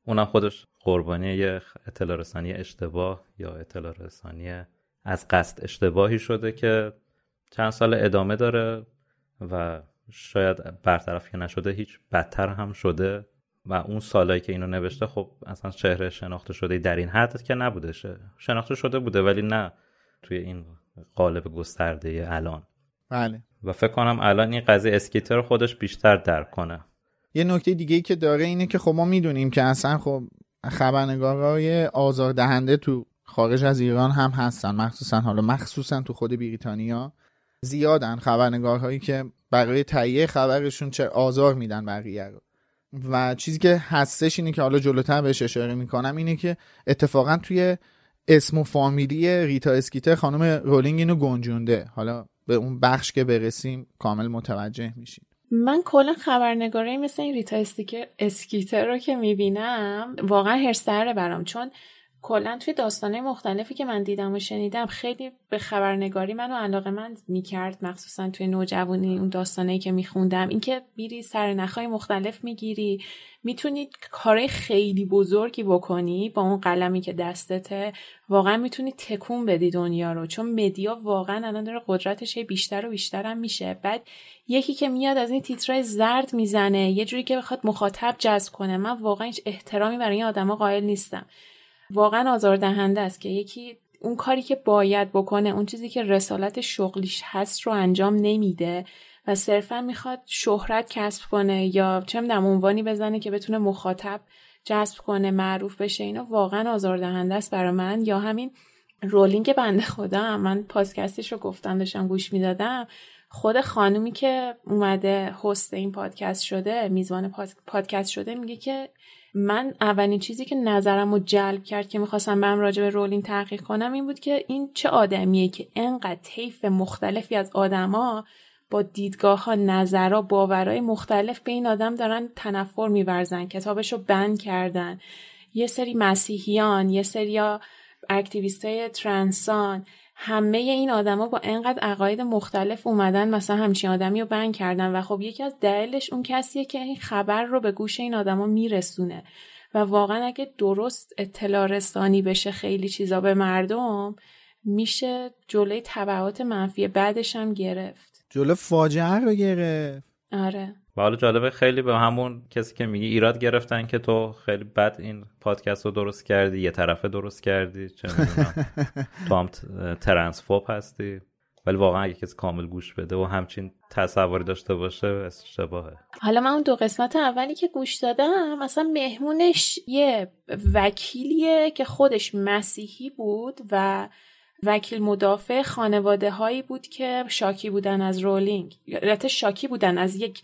اونم خودش قربانی یه اطلاع رسانی اشتباه یا اطلاع رسانی از قصد اشتباهی شده که چند سال ادامه داره. و شاید برطرف که نشده هیچ بدتر هم شده و اون سالایی که اینو نوشته خب اصلا چهره شناخته شده در این حد که نبوده. شناخته شده بوده ولی نه توی این قالب گسترده الان. بله. و فکر کنم الان این قضیه اسکیتر خودش بیشتر درک کنه. یه نکته دیگه ای که داره اینه که خب ما می‌دونیم که اصلا خب خبرنگارای آزاردهنده تو خارج از ایران هم هستن مخصوصا حالا مخصوصا تو خود بریتانیا. زیادن خبرنگارهایی که برای تهیه خبرشون چه آزار میدن بقیه رو. و چیزی که هستش اینه که حالا جلوتر بهش اشاره می‌کنم اینه که اتفاقا توی اسم و فامیلی ریتا اسکیتر خانم رولینگ اینو گنجونده. حالا به اون بخش که برسیم کامل متوجه میشیم من کلا خبرنگاری مثل این ریتا اسکیتر رو که می‌بینم واقعا هرستره برام چون کلا توی داستانه مختلفی که من دیدم و شنیدم خیلی به خبرنگاری منو علاقه من می‌کرد مخصوصا توی نوجوانی اون داستانه که میخوندم. اینکه میری سر نخهای مختلف می‌گیری می‌تونی کارهای خیلی بزرگی بکنی با اون قلمی که دستته واقعا می‌تونی تکون بدی دنیا رو. چون مدیا واقعا الان داره قدرتش بیشتر و بیشتر هم میشه. بعد یکی که میاد از این تیترای زرد می‌زنه یه جوری که بخواد مخاطب جذب کنه. من واقعا هیچ احترامی برای این آدما قائل نیستم. واقعا آزاردهنده است که یکی اون کاری که باید بکنه اون چیزی که رسالت شغلیش هست رو انجام نمیده و صرفا می‌خواد شهرت کسب کنه یا چه می‌دونم عنوانی بزنه که بتونه مخاطب جذب کنه معروف بشه اینا واقعا آزاردهنده است برای من. یا همین رولینگ بنده خدا من پادکستش رو گفتم داشتم گوش می‌دادم. خود خانومی که اومده هست این پادکست شده میزبان پادکست شده میگه که من اولین چیزی که نظرم رو جلب کرد که می‌خواستم برم راجع به رولینگ تحقیق کنم این بود که این چه آدمیه که انقدر طیف مختلفی از آدما با دیدگاه ها نظرها باورهای مختلف به این آدم دارن تنفر میورزن کتابش رو بند کردن. یه سری مسیحیان یه سری اکتیویست های ترانسان همه این آدما با انقدر عقاید مختلف اومدن مثلا همچین آدمی رو بند کردن و خب یکی از دلیلش اون کسیه که این خبر رو به گوش این آدما میرسونه. و واقعا اگه درست اطلاع رسانی بشه خیلی چیزا به مردم میشه جلوی تبعات منفی بعدش هم گرفت. جلو فاجعه رو گرفت. آره. و حالا جالبه خیلی به همون کسی که میگی ایراد گرفتن که تو خیلی بد این پادکست رو درست کردی یه طرفه درست کردی چه تو هم ترنسفوب هستی. ولی واقعا اگه کسی کامل گوش بده و همچین تصوری داشته باشه اشتباهه. حالا من اون دو قسمت اولی که گوش دادم مثلا مهمونش یه وکیلیه که خودش مسیحی بود و وکیل مدافع خانواده هایی بود که شاکی بودن از رولینگ. البته شاکی بودن از یک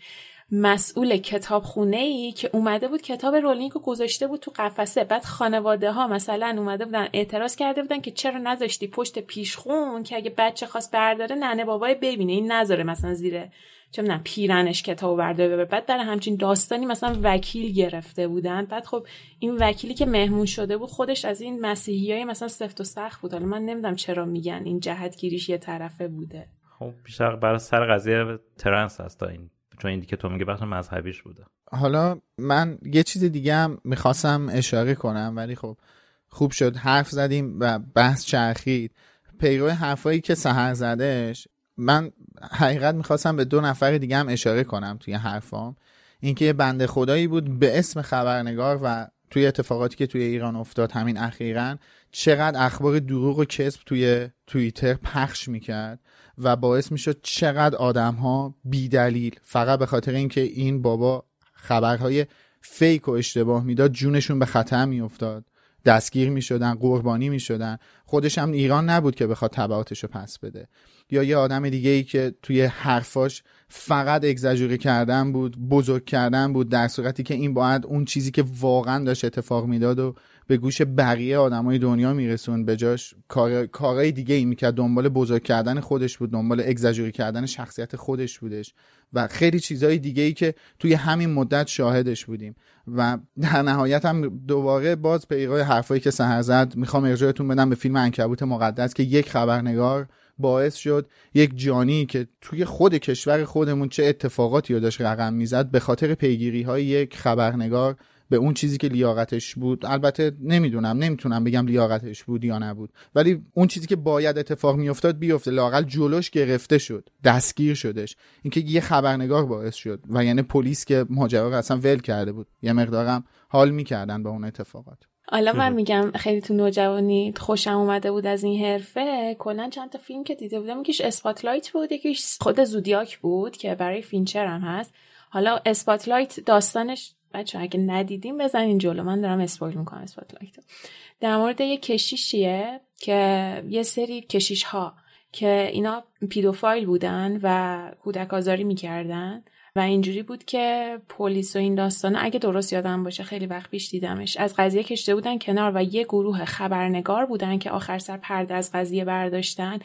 مسئول کتابخونه ای که اومده بود کتاب رولینگ رو گذاشته بود تو قفسه. بعد خانواده ها مثلا اومده بودن اعتراض کرده بودن که چرا نذاشتی پشت پیشخون که اگه بچه خواست برداره ننه بابای ببینه. این نذاره مثلا زیر چه می‌دونم پیرنش کتاب برداره ببره. بعد در همچین داستانی مثلا وکیل گرفته بودن. بعد خب این وکیلی که مهمون شده بود خودش از این مسیحیای مثلا سفت و سخت بود. حالا من نمی‌دونم چرا میگن این جهت گیریش یه طرفه بوده. خب بیشتر برای سر قضیه ترنس هست تا این چون این که تو میگه بخش مذهبیش بوده. حالا من یه چیز دیگه هم می‌خواستم اشاره کنم ولی خب خوب شد. حرف زدیم و بحث چرخید. پیرو حرفایی که سهر زدش من حقیقت می‌خواستم به دو نفر دیگه هم اشاره کنم توی حرفام. اینکه یه بنده خدایی بود به اسم خبرنگار و توی اتفاقاتی که توی ایران افتاد همین اخیرا چقدر اخبار دروغ و کسب توی توییتر پخش می‌کرد و باعث می‌شد چقدر آدم ها بی دلیل فقط به خاطر اینکه این بابا خبرهای فیک و اشتباه می‌داد جونشون به خطر میافتاد. دستگیر می‌شدن قربانی می‌شدن. خودش هم ایران نبود که بخواد تبعاتش رو پس بده. یا یه آدم دیگه ای که توی حرفاش فقط اگزاجوری کردن بود بزرگ کردن بود در صورتی که این باید اون چیزی که واقعا داشت اتفاق می‌داد و به گوش بقیه آدمای دنیا میرسون به جاش. کار کارهای دیگه ای می‌کرد. دنبال بزرگ کردن خودش بود دنبال اگزاجوری کردن شخصیت خودش بودش و خیلی چیزهای دیگه ای که توی همین مدت شاهدش بودیم. و در نهایت هم دوباره باز پیرای حرفایی که سهر زد می‌خوام ارجاعتون بدم به فیلم انکبوت مقدس که یک خبرنگار باعث شد یک جانی که توی خود کشور خودمون چه اتفاقاتی رو داشت رقم می‌زد به خاطر پیگیری های یک خبرنگار به اون چیزی که لیاقتش بود. البته نمی‌دونم نمی‌تونم بگم لیاقتش بود یا نبود. ولی اون چیزی که باید اتفاق میافتاد بیفته. لاقل جلوش گرفته شد. دستگیر شدش. اینکه یه خبرنگار باعث شد و یعنی پلیس که ماجرا رو اصلا ول کرده بود. یه مقدارم حال می‌کردن با اون اتفاقات. حالا من میگم خیلی تو نوجوانی خوشم اومده بود از این حرفه. کلا چند تا فیلم که دیده بودم یکیش Spotlight بود یکیش خود Zodiac بود که برای فینچر هم هست. حالا Spotlight داستانش بچه اگه ندیدین بزنین جلو. من دارم spoil می‌کنم Spotlight در مورد یه کشیشیه که یه سری کشیش ها که اینا پیدوفایل بودن و کودک آزاری می‌کردن و اینجوری بود که پلیس و این داستان اگه درست یادم باشه خیلی وقت پیش دیدمش. از قضیه کشته بودن کنار و یه گروه خبرنگار بودن که آخر سر پرده از قضیه برداشتن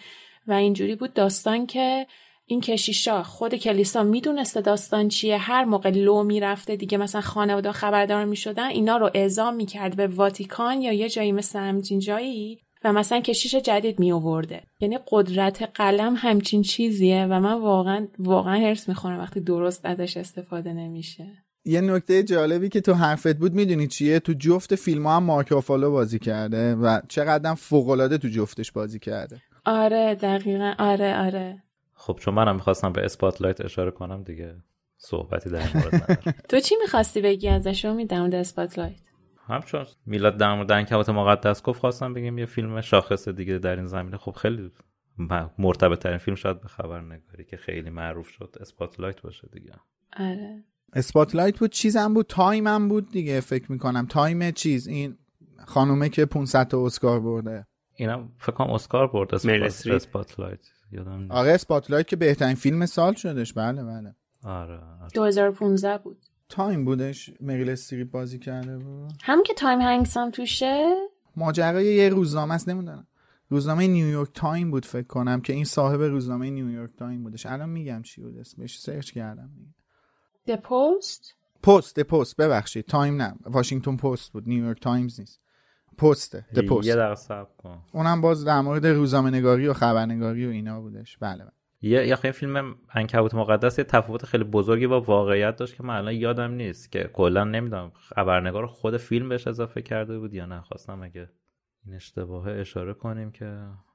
و اینجوری بود داستان که این کشیشا خود کلیسا می‌دونسته داستان چیه؟ هر موقع لو می‌رفته دیگه مثلا خانواده خبردار می‌شدن اینا رو اعزام می‌کرد به واتیکان یا یه جایی مثل همچین جایی؟ و مثلا کشیش جدید می آورده یعنی قدرت قلم همچین چیزیه و من واقعا واقعا هرس می‌خورم وقتی درست ازش استفاده نمیشه. یه نکته جالبی که تو حرفت بود می‌دونی چیه؟ تو جفت فیلم ها هم مارک بازی کرده و چقدر فوق تو جفتش بازی کرده. آره دقیقا. آره آره. خب چون منم می‌خواستم به اسپاتلایت اشاره کنم دیگه صحبتی در مورد ندارم. تو چی می‌خواستی بگی ازش رو میدم اسپاتلایت؟ همچون میلاد در مورد انکبوت مقدس گفت خواستم بگیم یه فیلم شاخص دیگه در این زمینه. خب خیلی مرتبط ترین فیلم شاید به خبرنگاری که خیلی معروف شد اسپاتلایت باشه دیگه. آره. اسپاتلایت بود چیزم بود تایم هم بود دیگه فکر می‌کنم. تایم چیز این خانومه که 500 تا اسکار برده. اینم فکر کنم اسکار برد اسپاتلایت. یادم آره اسپاتلایت که بهترین فیلم سال شدش بله بله. آره, 2015 بود. تایم بودش. مریل استریپ بازی کرده بود. تام هنکس هم توشه. ماجرای یه روزنامه است نمی‌دونم. روزنامه نیویورک تایم بود فکر کنم که این صاحب روزنامه نیویورک تایم بودش. الان میگم چی بود اسمش. سرچ کردم The Post پست پست ببخشید. تایم نه. واشنگتن پست بود. نیویورک تایمز نیست. پسته The Post. یه دقیقه کن. اونم باز در مورد روزنامه نگاری و خبرنگاری و اینا بودش. بله, بله. یه یه فیلم انکبوت مقدس یه تفاوت خیلی بزرگی با واقعیت داشت که من الان یادم نیست که کلا نمی‌دونم خبرنگار خود فیلم بهش اضافه کرده بود یا نه. خواستم اگه این اشتباه اشاره کنیم که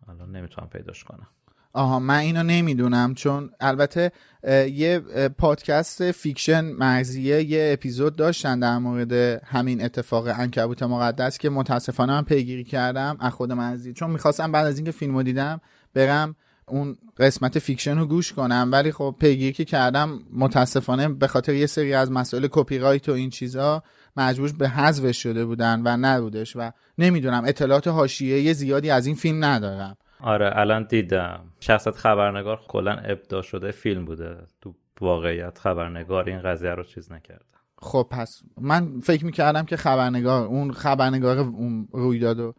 الان نمی‌تونم پیداش کنم. آها من اینو نمی‌دونم چون البته یه پادکست فیکشن مرضیه یه اپیزود داشتن در مورد همین اتفاق انکبوت مقدس که متاسفانه من پیگیری کردم از خود مرضیه چون می‌خواستم بعد از اینکه فیلمو دیدم برم اون قسمت فیکشن رو گوش کنم. ولی خب پیگیری که کردم متاسفانه به خاطر یه سری از مسائل کپی رایت و این چیزا مجبور به حذفش شده بودن و نبودش و نمی‌دونم اطلاعات حاشیه زیادی از این فیلم ندارم. آره الان دیدم. شخصت خبرنگار کلا ابدا شده فیلم بوده. تو واقعیت خبرنگار این قضیه رو چیز نکرده خب پس من فکر می‌کردم که خبرنگار اون خبرنگار اون رویداد و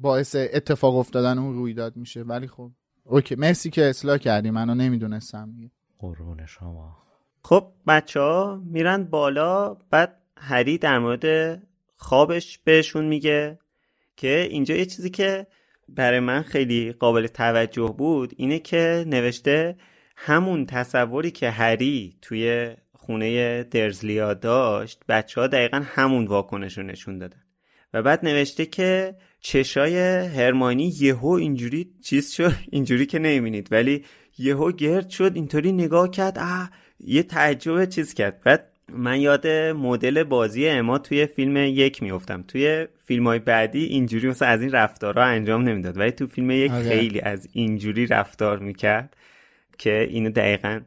باعث اتفاق افتادن اون رویداد میشه. ولی خب اوکی. مرسی که اصلاح کردی. منو نمی‌دونستم. قرون شما. خب بچه ها میرن بالا. بعد هری در مورد خوابش بهشون میگه که اینجا یه چیزی که برای من خیلی قابل توجه بود اینه که نوشته همون تصوری که هری توی خونه درزلیا داشت بچه ها دقیقا همون واکنش رو نشون دادن. و بعد نوشته که چشای هرمانی یهو اینجوری چیز شد اینجوری که نمی‌بینید ولی یهو گرد شد اینطوری نگاه کرد اه یه تعجب چیز کرد. بعد من یاد مدل بازی اما توی فیلم یک میفتم توی فیلم های بعدی اینجوری مثلا از این رفتارها انجام نمی‌داد ولی تو فیلم یک آره. خیلی از اینجوری رفتار می‌کرد که اینو دقیقا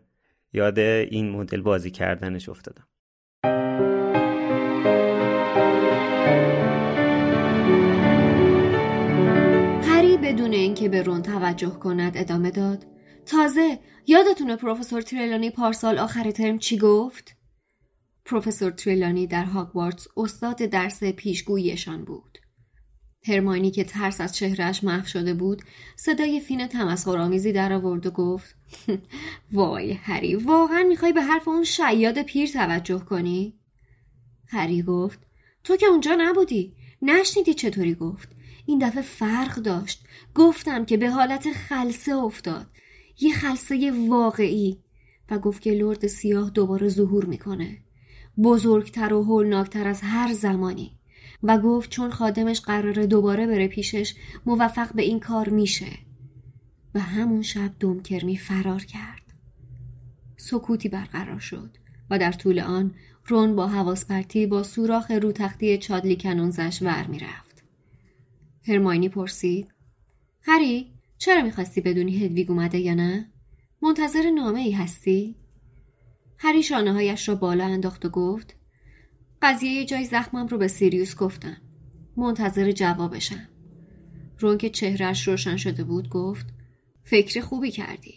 یاد این مدل بازی کردنش افتادم هری بدون اینکه به رون توجه کند ادامه داد تازه یادتونه پروفسور تریلانی پارسال آخر ترم چی گفت؟ پروفسور تریلانی در هاگوارتس استاد درس پیشگوییشان بود. هرماینی که ترس از چهرهش محو شده بود صدای فین تمسخرآمیزی در آورد و گفت وای هری واقعا می‌خوای به حرف اون شیاد پیر توجه کنی؟ هری گفت تو که اونجا نبودی نشنیدی چطوری گفت. این دفعه فرق داشت. گفتم که به حالت خلصه افتاد. یه خلصه واقعی. و گفت که لرد سیاه دوباره ظهور می‌کنه. بزرگتر و هولناکتر از هر زمانی و گفت چون خادمش قراره دوباره بره پیشش موفق به این کار میشه و همون شب دومکرمی فرار کرد سکوتی برقرار شد و در طول آن رون با حواس با سوراخ رو تختی چادلی کنونزش ور می‌رفت هرماینی پرسید هری چرا می‌خواستی بدونی هدویگ اومده یا نه؟ منتظر نامه ای هستی؟ هری شانه هایش را بالا انداخت و گفت قضیه یه جای زخمم رو به سیریوس گفتم. منتظر جوابشم. رون که چهرش روشن شده بود گفت فکر خوبی کردی.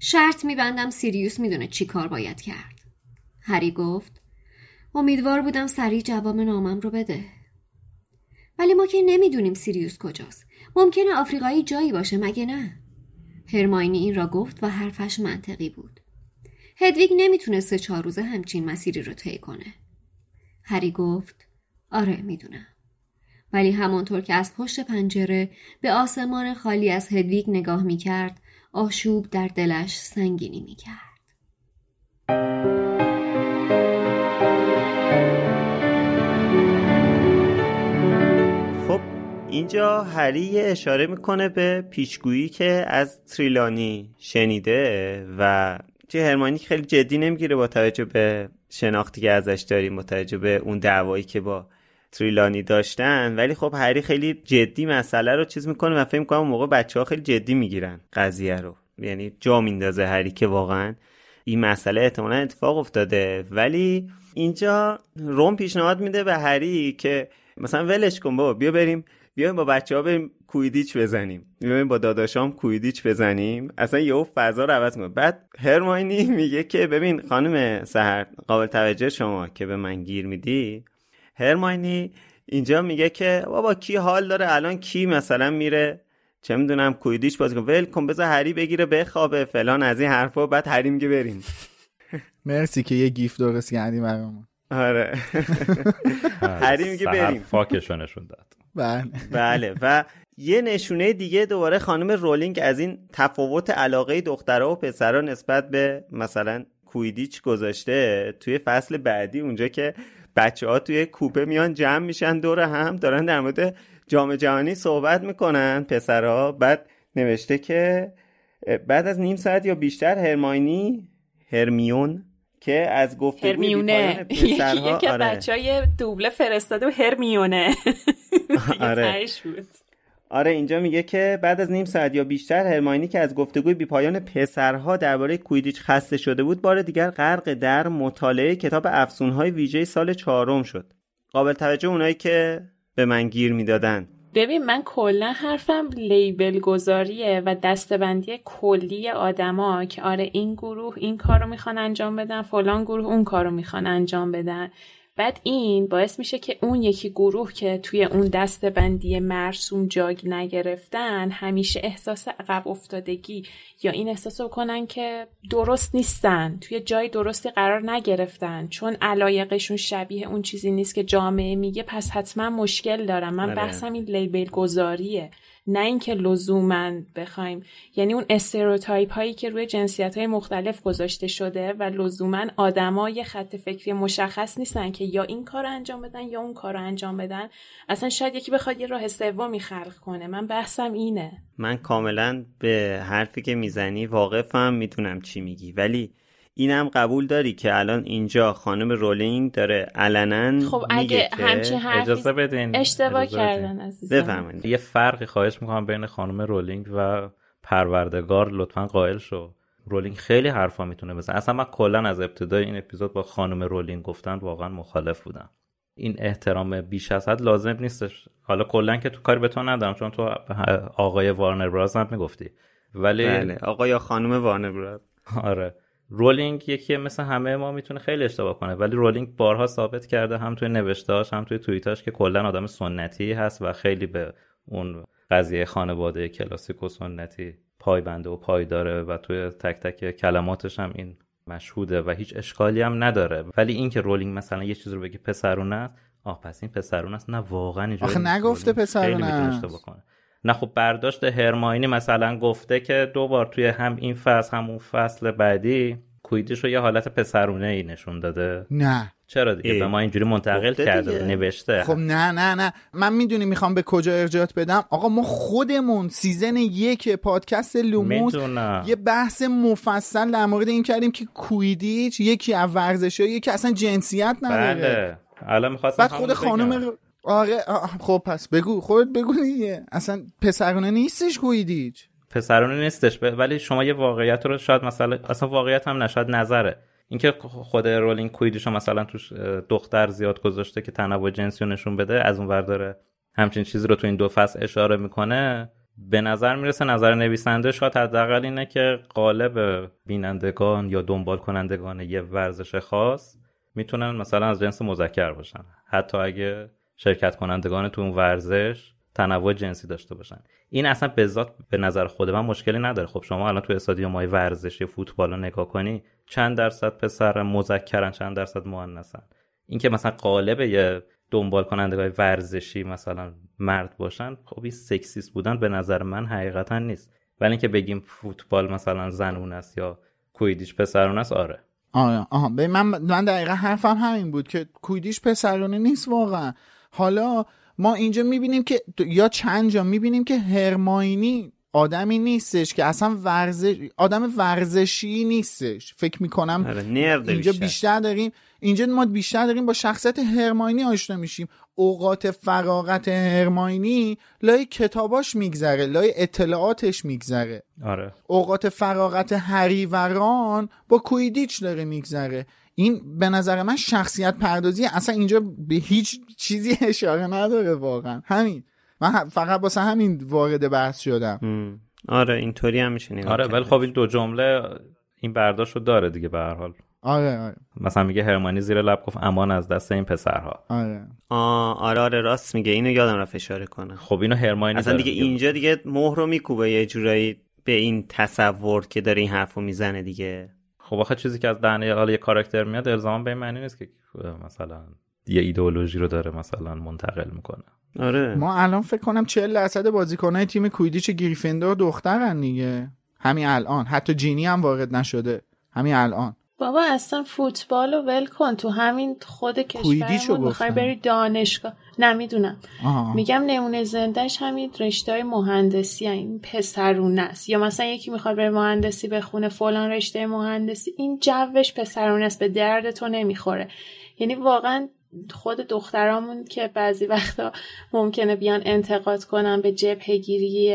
شرط میبندم سیریوس می‌دونه چی کار باید کرد. هری گفت امیدوار بودم سریع جواب نامم رو بده. ولی ما که نمی‌دونیم سیریوس کجاست. ممکنه آفریقایی جایی باشه مگه نه؟ هرماینی این را گفت و حرفش منطقی بود. هدویگ نمی‌تونه سه چهار روزه همچین مسیری رو طی کنه. هری گفت آره می‌دونم. ولی همانطور که از پشت پنجره به آسمان خالی از هدویگ نگاه می‌کرد آشوب در دلش سنگینی می‌کرد. خب اینجا هری اشاره می‌کنه به پیشگویی که از تریلانی شنیده و چه هرمانی خیلی جدی نمی‌گیره با توجه به شناختی که ازش داریم با توجه به اون دعوایی که با تریلانی داشتن. ولی خب هری خیلی جدی مسئله رو چیز می‌کنه و فکر می‌کنم اون موقع بچه ها خیلی جدی می‌گیرن قضیه رو. یعنی جا میندازه هری که واقعا این مسئله احتمالا اتفاق افتاده. ولی اینجا روم پیشنهاد میده به هری که مثلا ولش کن بابا بیا بریم بیایم با بچه ها بریم کویدیچ بزنیم. بیایم با داداشام کویدیچ بزنیم. اصلا یهو فضا رو عوض کنه بعد هرماینی میگه که ببین خانم سهر قابل توجه شما که به من گیر میدی. هرماینی اینجا میگه که بابا کی حال داره؟ الان کی مثلا میره؟ چه می‌دونم کویدیچ بازی کن ول کن بذار هری بگیره بخوابه فلان از این حرفا. بعد هری میگه بریم. مرسی که یه گیف درست کردی برامون. آره. هری میگه بریم. فاکشو نشون داد. بله. بله. و یه نشونه دیگه دوباره خانم رولینگ از این تفاوت علاقه دخترها و پسرها نسبت به مثلا کویدیچ گذاشته توی فصل بعدی. اونجا که بچه ها توی کوپه میان جمع میشن دور هم دارن در مورد جام جهانی صحبت می‌کنن پسرها. بعد نوشته که بعد از نیم ساعت یا بیشتر هرماینی هرمیون که از گفته هرمیونه. یکی که آره. بچه های دوبله فرستاده و هرمیونه. آره. آره اینجا میگه که بعد از نیم ساعت یا بیشتر هرماینی که از گفتگوی بیپایان پسرها درباره کویدیچ خسته شده بود بار دیگر غرق در مطالعه کتاب افسونهای ویژه سال چهارم شد. قابل توجه اونایی که به من گیر می‌دادن. ببین من کلا حرفم لیبل گذاریه و دستبندی کلی آدما که آره این گروه این کارو می‌خوان انجام بدن فلان گروه اون کارو می‌خوان انجام بدن. بعد این باعث میشه که اون یکی گروه که توی اون دست بندی مرسوم جاگ نگرفتن همیشه احساس عقب افتادگی یا این احساس کنن که درست نیستن توی جای درستی قرار نگرفتن. چون علایقشون شبیه اون چیزی نیست که جامعه میگه پس حتما مشکل دارم من بحثم این لیبل گذاریه. نه اینکه لزوما بخوایم. یعنی اون stereotype هایی که روی جنسیت های مختلف گذاشته شده و لزوما آدما یه خط فکری مشخص نیستن که یا این کار انجام بدن یا اون کار انجام بدن. اصلا شاید یکی بخواد یه راه سومی خلق کنه. من بحثم اینه. من کاملا به حرفی که می‌زنی واقفم می‌تونم چی میگی. ولی اینم قبول داری که الان اینجا خانم رولینگ داره علنا خب اگه همچین حرفی اجازه بدین اشتباه اجازه کردن عزیزم. بفهمید یه فرقی خواهش می‌کنم بین خانم رولینگ و پروردگار. لطفا قائل شو. رولینگ خیلی حرفا می‌تونه بزنه. اصلا من کلا از ابتدای این اپیزود با خانم رولینگ گفتن واقعا مخالف بودم. این احترام بیش از حد لازم نیستش. حالا کلا که تو کاری به تو ندارم چون تو آقای وارنر براز هم می‌گفتی. ولی بله آقا یا خانم وارنر براز آره. رولینگ یکی مثل همه ما می‌تونه خیلی اشتباه کنه ولی رولینگ بارها ثابت کرده هم توی نوشتهاش هم توی توییتاش که کلا آدم سنتی هست و خیلی به اون قضیه خانواده کلاسیک و سنتی پایبنده و پایداره و توی تک تک کلماتش هم این مشهوده و هیچ اشکالی هم نداره ولی اینکه رولینگ مثلا یه چیز رو بگه پسرونه است آه پس این پسرونه است نه واقعا اینجوری آخه. نگفته پسرونه خیلی می‌تونه است. اشتباه کنه نه خب برداشت هرماینی مثلا گفته که دو بار توی هم این فصل همون فصل بعدی کویدیش رو یه حالت پسرونه ای نشون داده. نه. چرا دیگه. به ما اینجوری منتقل کرده دیگه. نوشته. خب نه نه نه. من می‌دونی می‌خوام به کجا ارجاعات بدم؟ آقا ما خودمون season یک پادکست لوموس یه بحث مفصل در مورد این کردیم که کویدیچ یکی از ورزشایی که اصلا جنسیت نداره. بله. الان می‌خواستم بعد خود خانم آره خب پس بگو خودت بگو دیگه. اصلا پسرانه نیستش کویدیچ. پسرونه نیستش ولی شما یه واقعیت رو شاید مثلا اصلا واقعیت هم نشاید نظره. اینکه خود رولینگ کویدیشو مثلا توش دختر زیاد گذاشته که تنوع جنسی رو نشون بده از اون ور داره همچین چیزی رو تو این دو فصل اشاره می‌کنه به نظر می‌رسه نظر نویسنده شاید حداقل اینه که قالب بینندگان یا دنبال کنندگان یه ورزش خاص می‌تونن مثلا از جنس مذکر باشن. حتی اگه شرکت کنندگان تو اون ورزش تنوع جنسی داشته باشن. این اصلا به ذات به نظر خود من مشکلی نداره. خب شما الان تو استادیوم های ورزشی فوتبال رو نگاه کنی چند درصد پسر مذکرن چند درصد مؤنثن. اینکه مثلا قالب یه دنبال کنندگان ورزشی مثلا مرد باشن خب این سکسیست بودن به نظر من حقیقتا نیست. ولی اینکه بگیم فوتبال مثلا زنون است یا کویدیش پسرون است آره. آره آها من من دقیقا حرفم همین بود که کویدیش پسرانه نیست واقعا. حالا ما اینجا می‌بینیم که یا چند جا می‌بینیم که هرماینی آدمی نیستش که اصلا ورزش آدم ورزشی نیستش. فکر می‌کنم آره اینجا بیشتر. بیشتر داریم. اینجا ما بیشتر داریم با شخصیت هرماینی آشنا میشیم. اوقات فراغت هرماینی لای کتاباش میگذره لای اطلاعاتش میگذره. آره. اوقات فراغت هری و ران با کویدیچ داره میگذره. این به نظر من شخصیت پردازی اصلا اینجا به هیچ چیزی اشاره نداره واقعا. همین. من فقط واسه همین وارد بحث شدم. آره اینطوری هم میشه آره. ولی خب این دو جمله این برداشت رو داره دیگه به هر حال. آره آره. مثلا میگه هرمانی زیر لب گفت امان از دست این پسرها. آره. آه آره آره راست میگه. اینو یادم رفت اشاره کنم خب اینو هرماینی اصلا دیگه. اینجا دیگه مهر رو میکوبه یه جورایی به این تصور که داره این حرفو می‌زنه دیگه. خب آخه چیزی که از دهنه حالا یه کاراکتر میاد الزاما به این معنی نیست که مثلا یه ایدئولوژی رو داره مثلا منتقل می‌کنه. آره. ما الان فکر کنم 40 درصد بازیکنهای تیم کویدیچ گریفیندور دخترن دیگه. همین الان. حتی جینی هم وارد نشده. همین الان. بابا اصلا فوتبال رو ول کن. تو همین خود کشورمون می‌خوای. بری دانشگاه. نه می‌دونم. آها. میگم نمونه زندهش همین رشته های مهندسی هن. این پسرونه است. یا مثلا یکی می‌خواد بره مهندسی بخونه فلان رشته مهندسی. این جوش پسرونه است. به درد تو نمی‌خوره. یعنی واقعا خود دخترامون که بعضی وقتا ممکنه بیان انتقاد کنن به جبهگیری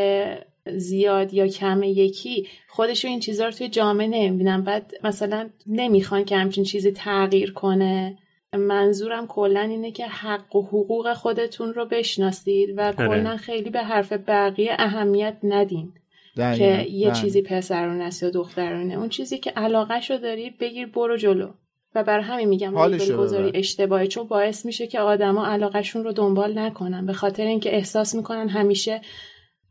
زیاد یا کم یکی خودشو این چیزها رو توی جامعه نمی‌بینن بعد مثلا نمی‌خوان که همچین چیزی تغییر کنه. منظورم کلا اینه که حق و حقوق خودتون رو بشناسید و آره. کلا خیلی به حرف بقیه اهمیت ندین. که یه چیزی پسرون است یا دخترونه اون چیزی که علاقه شو داری بگیر برو جلو. و بر همین میگم لیبل گذاری ببر. اشتباهه چون باعث میشه که آدما علاقهشون رو دنبال نکنن. به خاطر اینکه احساس می‌کنن همیشه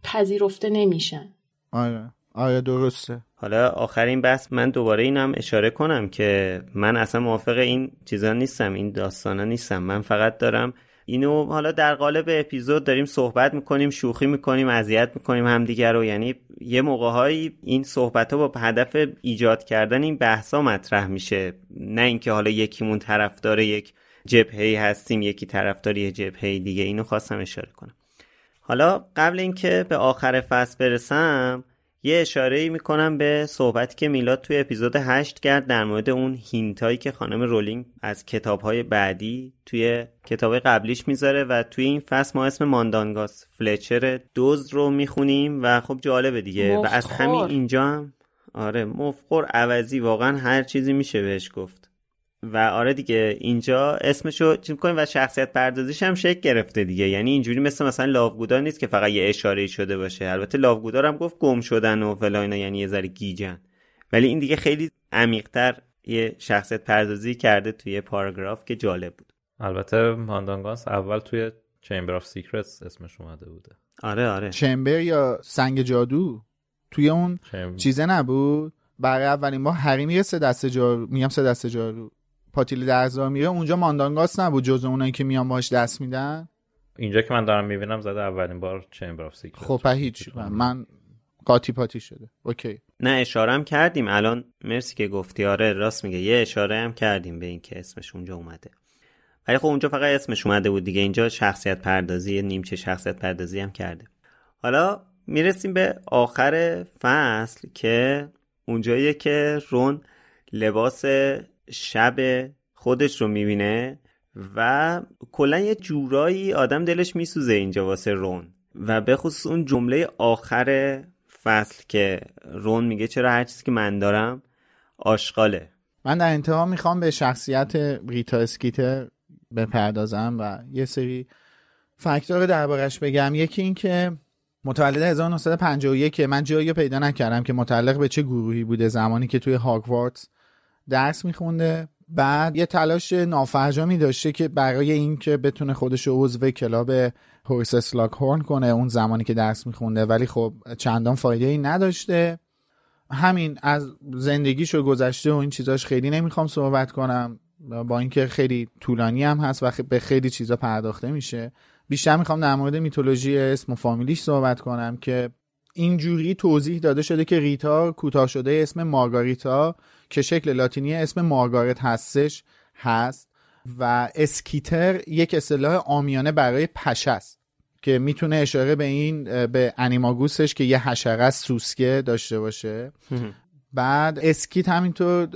پذیرفته نمیشن. آره. آره درسته. حالا آخرین بحث من دوباره اینم اشاره کنم که من اصلا موافق این چیزا نیستم این داستانا نیستم. من فقط دارم اینو حالا در قالب اپیزود داریم صحبت می‌کنیم شوخی می‌کنیم اذیت می‌کنیم همدیگر رو. یعنی یه موقعهایی این صحبت ها با هدف ایجاد کردن این بحثا مطرح میشه. نه اینکه حالا یکیمون طرفدار یک جبهه هستیم یکی طرفدار یه جبهه دیگه. اینو خواستم اشاره کنم. حالا قبل اینکه به آخر فصل برسم یه اشاره می‌کنم به صحبتی که میلاد توی اپیزود 8 کرد در مورد اون هینتایی که خانم رولینگ از کتابهای بعدی توی کتاب قبلیش می‌ذاره و توی این فصل ما اسم ماندانگاس فلچر دوز رو می‌خونیم و خب جالبه دیگه و از مفخور. همین اینجا هم آره مفخور عوضی واقعا هر چیزی میشه بهش گفت و آره دیگه اینجا اسمشو چی می‌کنیم و شخصیت پردازیش هم شکل گرفته دیگه. یعنی اینجوری مثل مثلا لاوگودا نیست که فقط یه اشاره شده باشه. البته لاوگودا هم گفت گم شدن و فلا اینا یعنی یه ذره گیجن. ولی این دیگه خیلی عمیقتر یه شخصیت پردازی کرده توی یه پاراگراف که جالب بود. البته ماندانگاس اول توی Chamber of Secrets اسمش اومده بوده. آره آره. Chamber یا سنگ جادو؟ توی اون Chamber. چیزه نبود؟ برای اولین بار هری میره سه دسته جارو میگم سه دسته جارو پاتیل درزدار میره اونجا ماندانگاس نبود جز اونایی که میان باش دست میدن؟ اینجا که من دارم می‌بینم زده اولین بار Chamber of Secrets خب هیچ من قاطی پاتی شده. اوکی. نه اشاره هم کردیم. الان مرسی که گفتی. آره راست میگه. یه اشاره هم کردیم به این که اسمش اونجا اومده. ولی خب اونجا فقط اسمش اومده بود دیگه. اینجا شخصیت پردازی نیمچه شخصیت پردازی هم کرده. حالا می‌رسیم به آخر فصل که اونجاییه که رون لباس شب خودش رو می‌بینه و کلا یه جورایی آدم دلش میسوزه اینجا واسه رون. و به خصوص اون جمله آخر فصل که رون میگه چرا هر چیزی که من دارم آشغاله. من در انتها می‌خوام به شخصیت ریتا اسکیتر بپردازم و یه سری فاکتور دربارش بگم. یکی این که متولد 1951 من جایی پیدا نکردم که متعلق به چه گروهی بوده. زمانی که توی هاگوارتس درس میخونده. بعد یه تلاش نافرجامی داشته که برای اینکه بتونه خودش عضو کلاب هورس اسلاک هورن کنه اون زمانی که درس میخونده. ولی خب چندان فایده ای نداشته. همین از زندگیش و گذشته و این چیزاش خیلی نمی‌خوام صحبت کنم. با اینکه خیلی طولانی هم هست و به خیلی چیزا پرداخته میشه. بیشتر می‌خوام در مورد میتولوژی اسم و فامیلیش صحبت کنم که اینجوری توضیح داده شده که ریتا کوتاه شده اسم مارگاریتا. که شکل لاتینی اسم مارگارت هستش هست و skeeter یک اصطلاح عامیانه برای پشه است که می‌تونه اشاره به این به انیماگوسش که یه حشره سوسکه داشته باشه. بعد skeet همینطور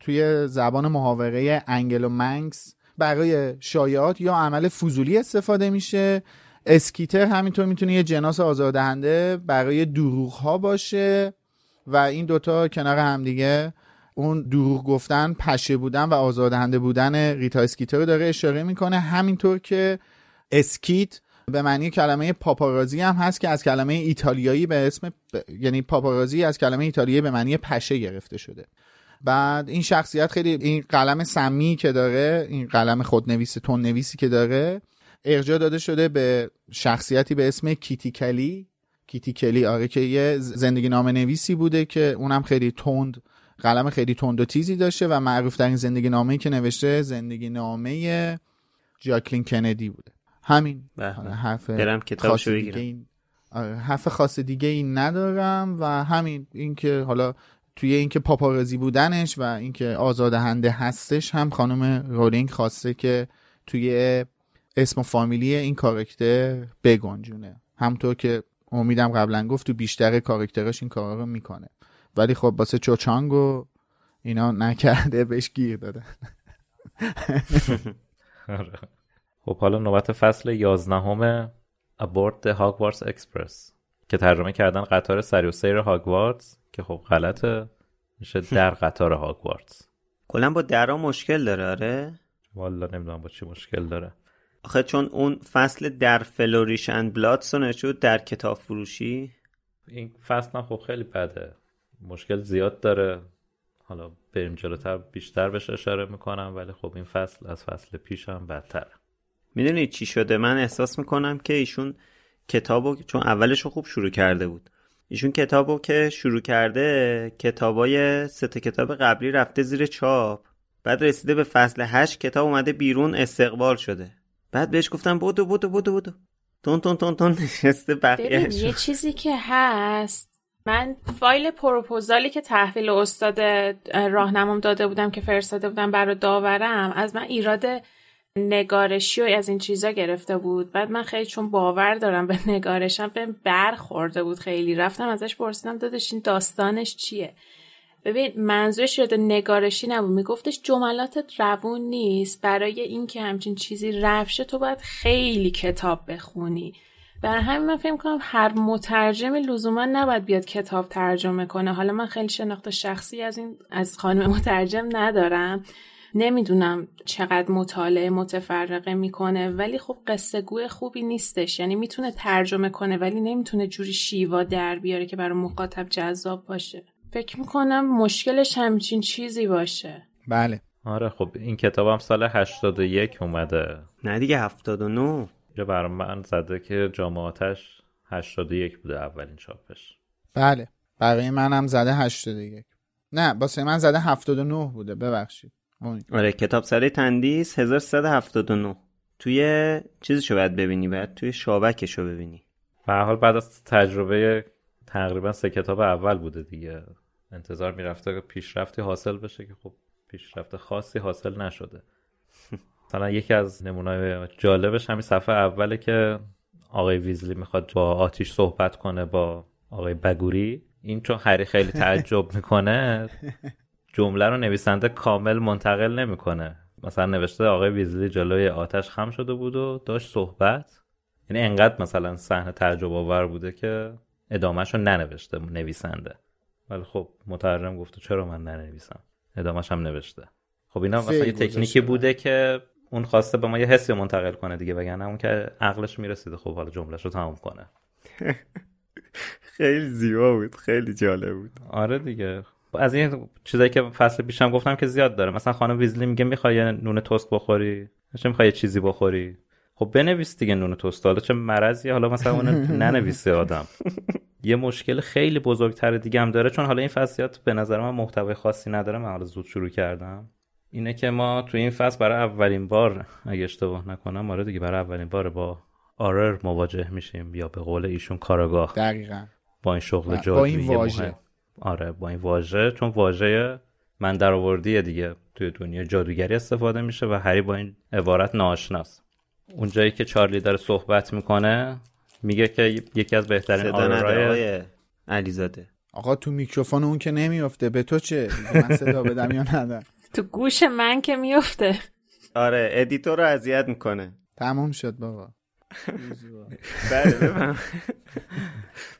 توی زبان محاوره انگلو منکس برای شایعات یا عمل فضولی استفاده میشه. skeeter همینطور می‌تونه یه جناس آزاردهنده برای دروغ ها باشه و این دوتا کنار همدیگه اون دروغ گفتن پشه بودن و آزاردهنده بودن ریتا اسکیتر رو داره اشاره می‌کنه. همینطور که skeet به معنی کلمه پاپارازی هم هست که از کلمه ایتالیایی به اسم ب... یعنی پاپارازی از کلمه ایتالیایی به معنی پشه گرفته شده. بعد این شخصیت خیلی این قلم سمی که داره این قلم خودنویس تند نویسی که داره ارجاع داده شده به شخصیتی به اسم کیتی کلی. کیتی کلی آره که یه زندگی نامه نویسی بوده که اونم خیلی تند قلم خیلی تند و تیزی داشته و معروف ترین زندگی نامه‌ای که نوشته زندگی نامه جاکلین کندی بوده. همین. حرف برم کتابشو بگیرم. این آره حرف خاص دیگه این ندارم و همین اینکه حالا توی اینکه پاپارازی بودنش و اینکه آزادهنده هستش هم خانم رولینگ خواسته که توی اسم و فامیلی این کاراکتر بگنجونه. همطور که امیدم قبلا گفت تو بیشتر کاراکتراش این کارا رو می‌کنه. ولی خب واسه چوچانگ و اینا نکرده بهش گیر داده. آره. خب حالا نوبت فصل یازدهم the Hogwarts Express که ترجمه کردن قطار سری و سیر هاگوارتس که خب غلطه میشه در قطار هاگوارتس کلا با درا مشکل داره آره؟ والا نمی‌دونم با چی مشکل داره. آخه چون اون فصل در فلوریش اند بلادز نشود در کتاب فروشی. این فصل هم خب خیلی بده. مشکل زیاد داره. حالا بریم جلوتر بیشتر بهش اشاره می‌کنم ولی خب این فصل از فصل پیشم بدتر. می‌دونی چی شده؟ من احساس می‌کنم که ایشون کتابو چون اولش خوب شروع کرده بود. ایشون کتابو که شروع کرده کتابای سه کتاب قبلی رفته زیر چاپ. بعد رسیده به فصل هشت کتاب اومده بیرون استقبال شده. بعد بهش گفتم بودو بودو بودو بودو تون تون تون تون نشسته بقیه یه چیزی که هست من فایل پروپوزالی که تحویل استاد راهنمام داده بودم که فرستاده بودم برای داورم از من ایراد نگارشی و از این چیزا گرفته بود. بعد من خیلی چون باور دارم به نگارشم به برخورده بود خیلی. رفتم ازش پرسیدم دادش این داستانش چیه؟ ببین منظورش یاد نگارشی نبود. میگفتش جملاتت روون نیست. برای اینکه همچین چیزی رفشه تو باید خیلی کتاب بخونی. برای همین من فکر کنم هر مترجم لزوما نباید بیاد کتاب ترجمه کنه. حالا من خیلی شناخت شخصی از این از خانم مترجم ندارم. نمی‌دونم چقدر مطالعه متفرقه می‌کنه ولی خب قصه گوی خوبی نیستش. یعنی می‌تونه ترجمه کنه ولی نمی‌تونه جوری شیوا در بیاره که برای مخاطب جذاب باشه. فکر می‌کنم مشکلش همچین چیزی باشه. بله. آره خب این کتاب هم سال 81 اومده. نه دیگه 79 یا برای من زده که جامعاتش 81 بوده اولین چاپش. بله. برای منم زده 81 نه باسه من زده 79 بوده. ببخشید. آره کتاب سره تندیس 1379 توی چیزشو باید ببینی باید توی شابکشو ببینی. به حال بعد از تجربه تقریبا سه کتاب اول بوده دیگه. انتظار می‌رفته که پیشرفتی حاصل بشه که خب پیشرفت خاصی حاصل نشده. مثلا یکی از نمونای جالبش همین صفحه اوله که آقای ویزلی می‌خواد با آتیش صحبت کنه با آقای بگوری این چون هری خیلی تعجب می‌کنه جمله رو نویسنده کامل منتقل نمی‌کنه. مثلا نوشته آقای ویزلی جلوی آتش خم شده بود و داشت صحبت. یعنی انقدر مثلا صحنه تعجب آور بوده که ادامهش رو ننوشته نویسنده. ولی خب مترجم گفته چرا من ننویسم؟ ادامهش هم نوشته. خب اینا مثلا یه تکنیکی بوده که اون خواسته به ما یه حسی منتقل کنه دیگه وگرنه اون که عقلش می‌رسیده خب حالا جملهش رو تموم کنه. خیلی زیبا بود خیلی جالب بود. آره دیگه. از این چیزایی که فصل پیشم گفتم که زیاد داره. مثلا خانم ویزلی میگه می‌خوای نون تست بخوری؟ چه می‌خوای چیزی بخوری؟ خب بنویس دیگه نون تست حالا چه مرضی؟ حالا مثلا اون ننویسه آدم. یه مشکل خیلی بزرگتر دیگه هم داره چون حالا این فصلیات به نظر من محتوای خاصی نداره. من حالا زود شروع کردم. اینه که ما تو این فصل برای اولین بار اگه اشتباه نکنم آره دیگه برای اولین بار با آرر مواجه میشیم یا به قول ایشون کاراگاه. دقیقا. با این شغل جادویی مهم. آره با این واژه چون واژه من در آوردیه دیگه. توی دنیا جادوگری استفاده میشه و هری با این عبارت ناشناس اونجایی که چارلی داره صحبت می‌کنه میگه که یکی از بهترین آرورای علیه. آقا تو میکروفون اون که نمیافته. به تو چه؟ من صدا بدم یا ندم؟ تو گوش من که میفته آره ادیتور رو اذیت می‌کنه. تموم شد بابا. بله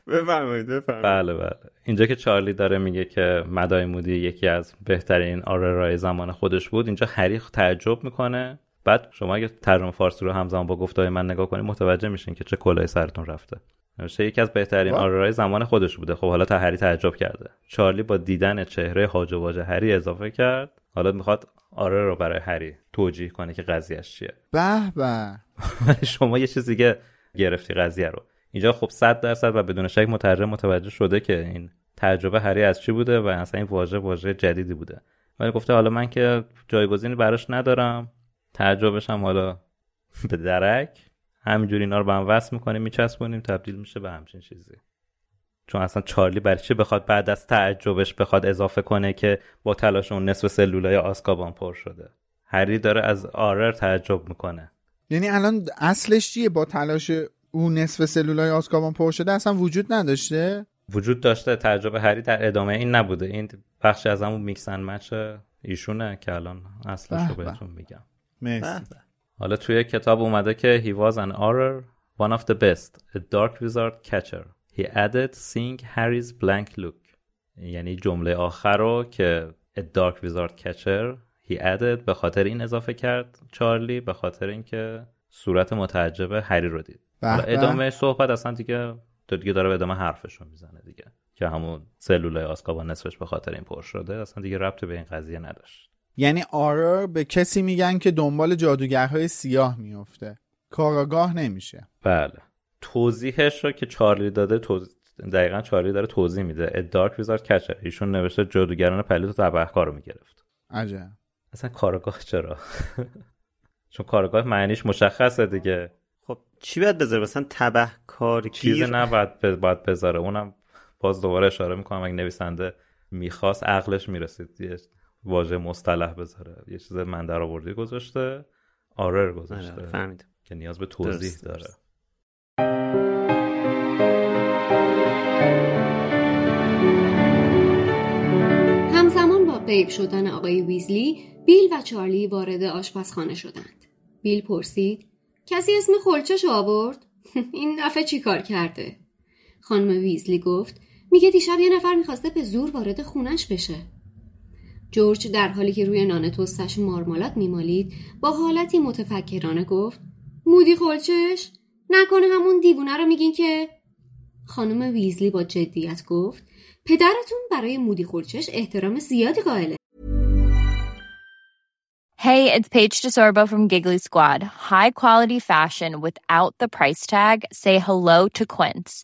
بفرمایید. بله بله. اینجا که چارلی داره میگه که مدای مودی یکی از بهترین آرورای زمان خودش بود اینجا هری تعجب می‌کنه. بعد شما اگه ترجمه فارسی رو همزمان با گفتهای من نگاه کنید متوجه میشین که چه کلاه سرتون رفته. نوشته یکی از بهترین آرورای زمان خودش بوده. خب حالا تا هری تعجب کرده. چارلی با دیدن چهره هاج و واژه هری اضافه کرد. حالا می‌خواد آره رو برای هری توجیه کنه که قضیهش چیه. به به. شما یه چیزی که گرفتی قضیه رو. اینجا خب 100 درصد و بدون شک مترجم متوجه شده که این تجربه هری از چی بوده و اصلا این واژه واژه جدیدی بوده. ولی گفته حالا من که جایگزینی براش ندارم. تعجبش هم حالا به درک. همینجوری اینا رو به هم وصل می‌کنیم میچسبونیم تبدیل میشه به همچین چیزی. چون اصلا چارلی برای چی بخواد بعد از تعجبش بخواد اضافه کنه که با تلاش اون نصف سلولای آسکابان پر شده؟ هری داره از آرر تعجب می‌کنه. یعنی الان اصلش چیه با تلاش اون نصف سلولای آسکابان پر شده؟ اصلا وجود نداشته؟ وجود داشته. تعجب هری در ادامه این نبوده. این بخشی از همون میکسن مچ ایشونه که الان اصلش رو بهتون میگم. مرسی. حالا توی کتاب اومده که he was an horror one of the best a dark wizard catcher. He added seeing Harry's blank look. یعنی جمله آخر رو که a dark wizard catcher. He added به خاطر این اضافه کرد چارلی به خاطر اینکه صورت متعجب هری رو دید. ادامه صحبت اصلا دیگه دیگه داره به ادامه حرفش رو می‌زنه دیگه. که همون سلولای آسکابان نصفش به خاطر این پر شده اصلا دیگه ربط به این قضیه نداشت. یعنی آرر به کسی میگن که دنبال جادوگرهای سیاه میفته کاراگاه نمیشه. بله. توضیحش رو که چارلی داده توضیح دقیقا چارلی داره توضیح میده. ادارک ویزارد کچر ایشون نوشته جادوگران پلیت و تبهکار رو می‌گرفت. عجب. اصلا کارگاه چرا؟ چون کارگاه معنیش مشخصه دیگه. خب چی باید بذاره؟ مثلا تبهکار چیز نباید باید بذاره. اونم باز دوباره اشاره می‌کنم. اگه نویسنده می‌خواست عقلش می‌رسید. واژه مصطلح بذاره. یه چیز من در آوردی گذاشته آرر گذاشته آره، فهمید. که نیاز به توضیح داره. همزمان با غیب شدن آقای ویزلی بیل و چارلی وارد آشپزخانه شدند. بیل پرسید کسی اسم خلچش آورد؟ این دفعه چی کار کرده؟ خانم ویزلی گفت میگه دیشب یه نفر می‌خواسته به زور وارد خونش بشه. جورج در حالی که روی نان توستش مارمالات میمالید با حالتی متفکرانه گفت مودی خلچش نکنه همون دیوونه رو میگین که خانم ویزلی با جدیت گفت پدرتون برای مودی خلچش احترام زیادی قائله Hey, it's Paige DeSorbo from Giggly Squad. High quality fashion without the price tag. Say hello to Quince.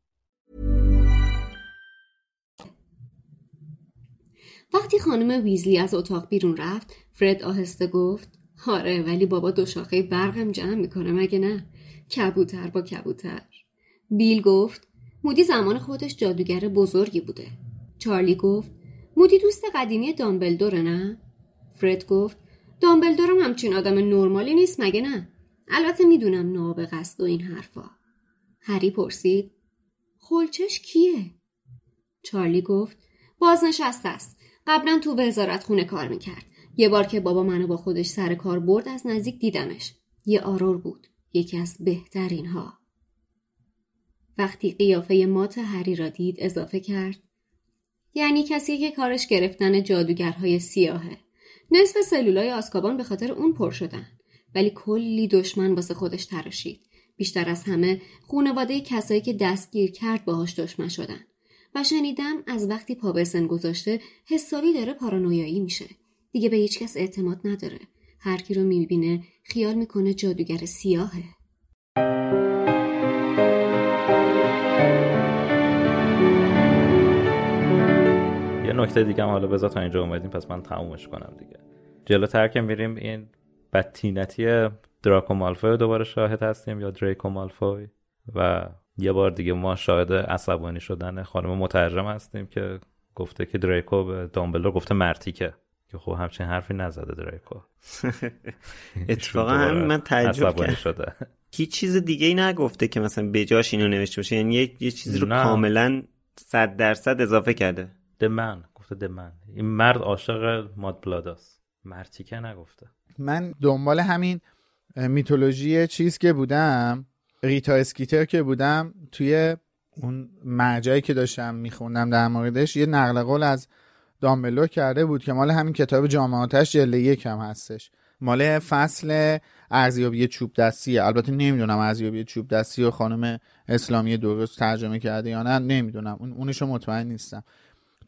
وقتی خانم ویزلی از اتاق بیرون رفت فرد آهسته گفت آره ولی بابا دو شاخه برقم جمع می‌کنه مگه نه؟ کبوتر با کبوتر. بیل گفت مودی زمان خودش جادوگر بزرگی بوده. چارلی گفت مودی دوست قدیمی دامبلدوره نه؟ فرد گفت دامبلدورم همچین آدم نرمالی نیست مگه نه؟ البته می‌دونم نابغه است و این حرفا. هری پرسید خلچش کیه؟ چارلی گفت بازنشسته است. قبلا تو وزارت خونه کار می‌کرد. یه بار که بابا منو با خودش سر کار برد از نزدیک دیدمش. یه آرور بود. یکی از بهترین ها وقتی قیافه مات هری را دید اضافه کرد یعنی کسی که کارش گرفتن جادوگرهای سیاهه. نصف سلولای آسکابان به خاطر اون پر شدن. ولی کلی دشمن واسه خودش تراشید. بیشتر از همه خونواده کسایی که دستگیر کرد باهاش دشمن شدن. و شنیدم از وقتی پا به سن گذاشته حسابی داره پارانویایی میشه. دیگه به هیچ کس اعتماد نداره. هر کی رو می‌بینه خیال می‌کنه جادوگر سیاهه. یه نکته دیگه هم حالا بذار تا اینجا اومدیم پس من تمومش کنم دیگه. جلوتر که میریم این بدتینتی دراکو مالفوی دوباره شاهد هستیم یا دریکو مالفوی و یه بار دیگه ما شاهد عصبانی شدن خانم مترجم هستیم که گفته که دریکو به دامبلدور گفته مرتیکه. که خب همچین حرفی نزده دریکو. اتفاقا همین من تعجب کردم. شده. هیچ چیز دیگه ای نگفته که مثلا بجاش اینو نوشته باشه. یعنی یه, یه چیزی رو. کاملا صد درصد اضافه کرده. دمن گفته دمن این مرد عاشق ماد بلاداست. مرتیکه نگفته. من دنبال همین mythology چیز که بودم ریتا اسکیتر که بودم توی اون مرجعی که داشتم میخوندم در موردش یه نقل قول از دامبلدور کرده بود که مال همین کتاب جام آتش جلد یکم هستش. مال فصل ارزیابی چوب دستیه البته نمی‌دونم ارزیابی چوب دستی و خانم اسلامی درست ترجمه کرده یا نه نمی‌دونم. اون اونشو مطمئن نیستم.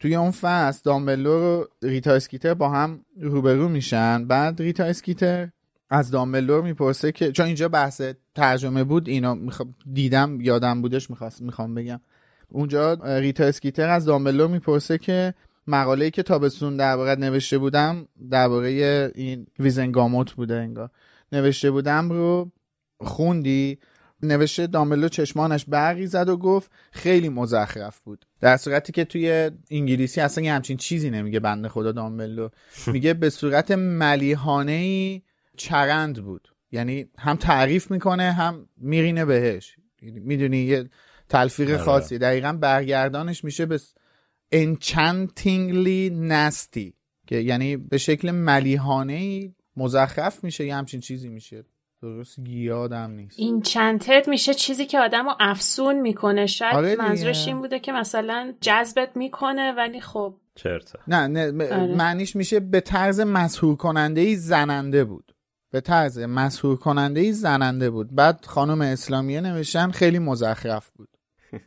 توی اون فصل دامبلدور و ریتا اسکیتر با هم روبرو میشن. بعد ریتا اسکیتر از دامبلور می‌پرسه که چون اینجا بحث ترجمه بود اینو دیدم یادم بودش می‌خواست می‌خوام بگم. اونجا ریتا اسکیتر از دامبلور می‌پرسه که مقاله‌ای که تابستون درباره نوشته بودم درباره این ویزنگاموت بوده انگار نوشته بودم رو خوندی. نوشته دامبلو چشمانش برقی زد و گفت خیلی مزخرف بود. در صورتی که توی انگلیسی اصلا یه همچین چیزی نمیگه بنده خدا دامبلو میگه به صورت ملیحانه چرند بود. یعنی هم تعریف می‌کنه هم میرینه بهش. می‌دونی یه تلفیق آره. خاصی. دقیقا برگردانش میشه به enchantingly nasty که یعنی به شکل ملیحانه مزخرف میشه یه همچین چیزی میشه. درست یادم نیست. این چنتد میشه چیزی که آدم رو افسون می‌کنه. شاید آره. منظورش این بوده که مثلا جذبت می‌کنه ولی خب چرته نه نه آره. معنیش میشه به طرز مسهور کننده ای زننده بود. به طرز مسهور کننده ای زننده بود. بعد خانم اسلامیه نوشتن خیلی مزخرف بود.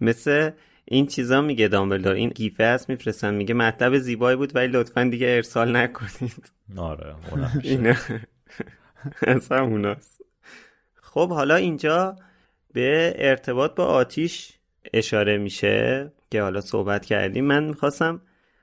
مثل این چیزا میگه دامبلدور. این گیفه هست میفرستن میگه مطلب زیبایی بود ولی لطفا دیگه ارسال نکنید. آره. اینا. از هموناست خب حالا اینجا به ارتباط با آتیش اشاره میشه که حالا صحبت کردیم. من می‌خواستم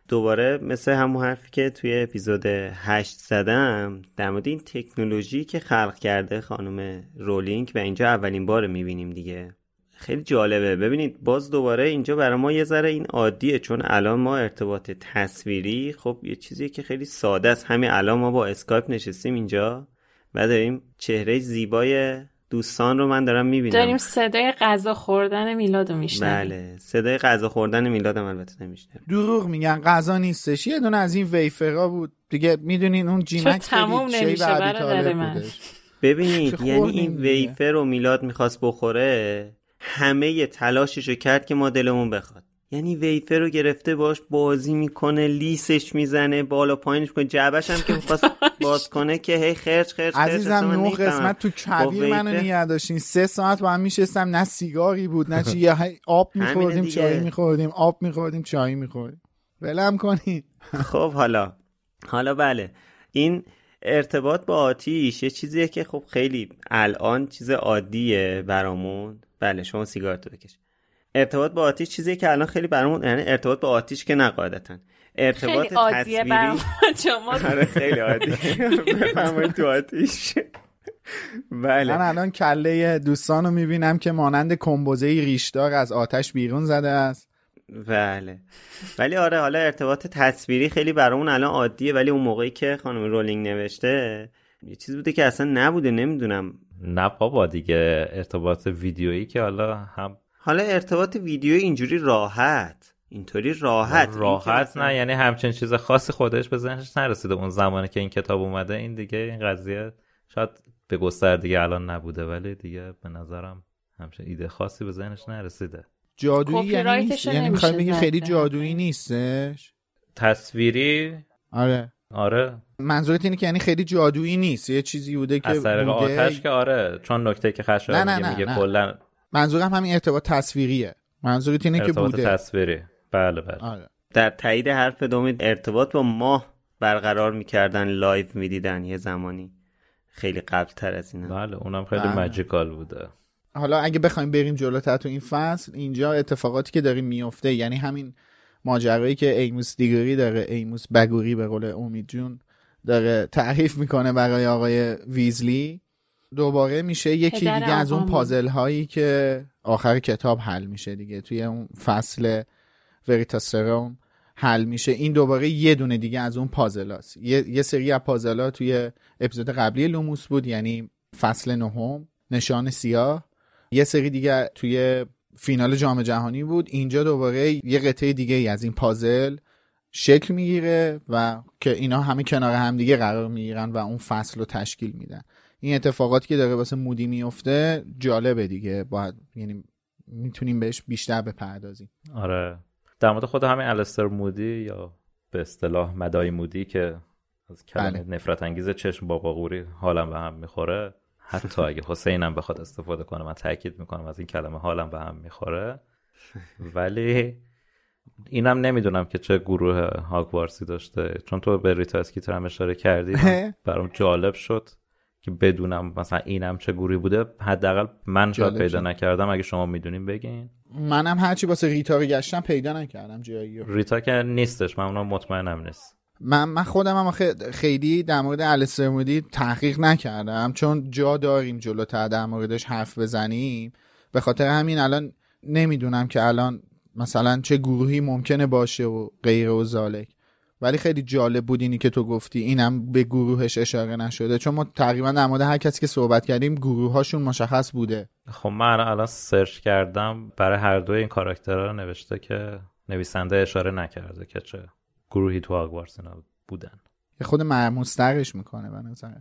دوباره مثل همون حرفی که توی اپیزود هشت زدم در مورد این تکنولوژی که خلق کرده خانم رولینگ و اینجا اولین بار می‌بینیم دیگه. خیلی جالبه. ببینید باز دوباره اینجا برای ما یه ذره این عادیه چون الان ما ارتباط تصویری خب یه چیزیه که خیلی ساده است. همین الان ما با اسکایپ نشستیم اینجا و داریم چهره زیبای دوستان رو من دارم می‌بینم. داریم صدای غذا خوردن میلاد رو میشنویم. بله صدای غذا خوردن میلادم البته نمیشنم دروغ میگن غذا نیستش. یه دونه از این ویفرا بود. دیگه می‌دونین اون جیمک تموم نمیشه برادر من. ببینید یعنی این. ویفر رو میلاد می‌خواست بخوره همه تلاشش رو کرد که ما دلمون بخواد. یعنی ویفر رو گرفته باش بازی می‌کنه لیسش می‌زنه بالا پایینش می‌کنه. جعبش هم که می‌خواست باز کنه که هی خرج خرج خرج. عزیزم اصلا من نه نمی‌فهمم. قسمت تو کویر با منو داشتین. سه ساعت با هم میشستم. نه سیگاری بود نه چی. آب میخوردیم. چای میخوردیم آب میخوردیم چای میخوردیم. ولم کنین. خب حالا. حالا بله. این ارتباط با آتیش یه چیزیه که خب خیلی الان چیز عادیه برامون. بله شما سیگارتو بکش. ارتباط با آتیش چیزیه که الان خیلی برامون یعنی ارتباط با آتیش که نقاعدتا ارتباط خیلی عادیه تصویری شما آره خیلی عادی بفرمایید تو آتیش. بله. من الان کله دوستان رو می‌بینم که مانند کمبوزه ریشدار از آتش بیرون زده است. بله. ولی آره حالا ارتباط تصویری خیلی برامون الان عادیه ولی اون موقعی که خانم رولینگ نوشته یه چیز بوده که اصلا نبوده نمی‌دونم. نه بابا دیگه ارتباط ویدیویی که حالا هم حالا ارتباط ویدیو اینجوری راحت. اینطوری راحت. راحت نه یعنی همچین چیز خاصی خودش به ذهنش نرسیده. اون زمانی که این کتاب اومده این دیگه این قضیه شاید به گستردگی الان نبوده ولی دیگه به نظرم همچین ایده خاصی به ذهنش نرسیده. جادویی یعنی نیست؟ یعنی می‌خوای نمیشه بگی خیلی جادویی. نیستش؟ تصویری؟ آره. آره. منظورت اینه که یعنی خیلی جادویی نیست؟ یه چیزی بوده که بوده؟ آتش که آره. چون نکته که خشایار نه، نه، میگه میگه نه. کلا منظورم همین ارتباط تصویریه. منظورت اینه که ارتباط بوده. تصویری. بله بله. آره. در تایید حرف امید ارتباط با ماه برقرار می‌کردن live می‌دیدن یه زمانی. خیلی قبل تر از اینا. بله اونم خیلی بله. magical بوده. حالا اگه بخوایم بریم جلوتر تو این فصل اینجا اتفاقاتی که داره میفته یعنی همین ماجرایی که ایموس دیگوری داره ایموس دیگوری به قول امید جون داره تعریف می‌کنه برای آقای ویزلی. دوباره میشه یکی دیگه از اون. پازل هایی که آخر کتاب حل میشه دیگه. توی اون فصل وریتاسرون حل میشه. این دوباره یه دونه دیگه از اون پازل هست. یه, یه سری از پازل ها توی اپیزود قبلی لوموس بود یعنی فصل نهم نشان سیاه. یه سری دیگه توی فینال جام جهانی بود. اینجا دوباره یه قطعه دیگه ای از این پازل شکل می‌گیره و که اینا همه کنار هم دیگه قرار می‌گیرن و اون فصل رو تشکیل میدن. این اتفاقاتی که داره واسه مودی میفته جالبه دیگه. باید یعنی می‌تونیم بهش بیشتر بپردازیم. آره. در مورد خود همین الستر مودی یا به اصطلاح مدای مودی که از کلمه بله. نفرت انگیز چشم بابا قوری حالم به هم می‌خوره حتی اگه حسینم بخواد استفاده کنه من تاکید می‌کنم از این کلمه حالم به هم می‌خوره. ولی اینم نمی‌دونم که چه گروه هاگوارسی داشته. چون تو به ریتا اسکیتر هم اشاره کردی برام جالب شد. که بدونم مثلا اینم چه گروهی بوده حداقل من شاید پیدا. نکردم. اگه شما می‌دونین بگین. منم هرچی واسه ریتا گشتم پیدا نکردم جایی. ریتا که نیستش. من اونم مطمئنم نیست. من, من خودم هم خیلی در مورد السترمودی تحقیق نکردم. چون جا داریم جلوتر در موردش حرف بزنیم. به خاطر همین الان نمی‌دونم که الان مثلا چه گروهی ممکنه باشه و غیر و زالک. ولی خیلی جالب بود اینی که تو گفتی. اینم به گروهش اشاره نشده. چون ما تقریبا در مورد هر کسی که صحبت کردیم گروه هاشون مشخص بوده. خب من الان سرچ کردم برای هر دوی این کاراکترها نوشته که نویسنده اشاره نکرده که چه گروهی تو آگوارس اینا بودن. یه خود مرموزترش می‌کنه به نظر.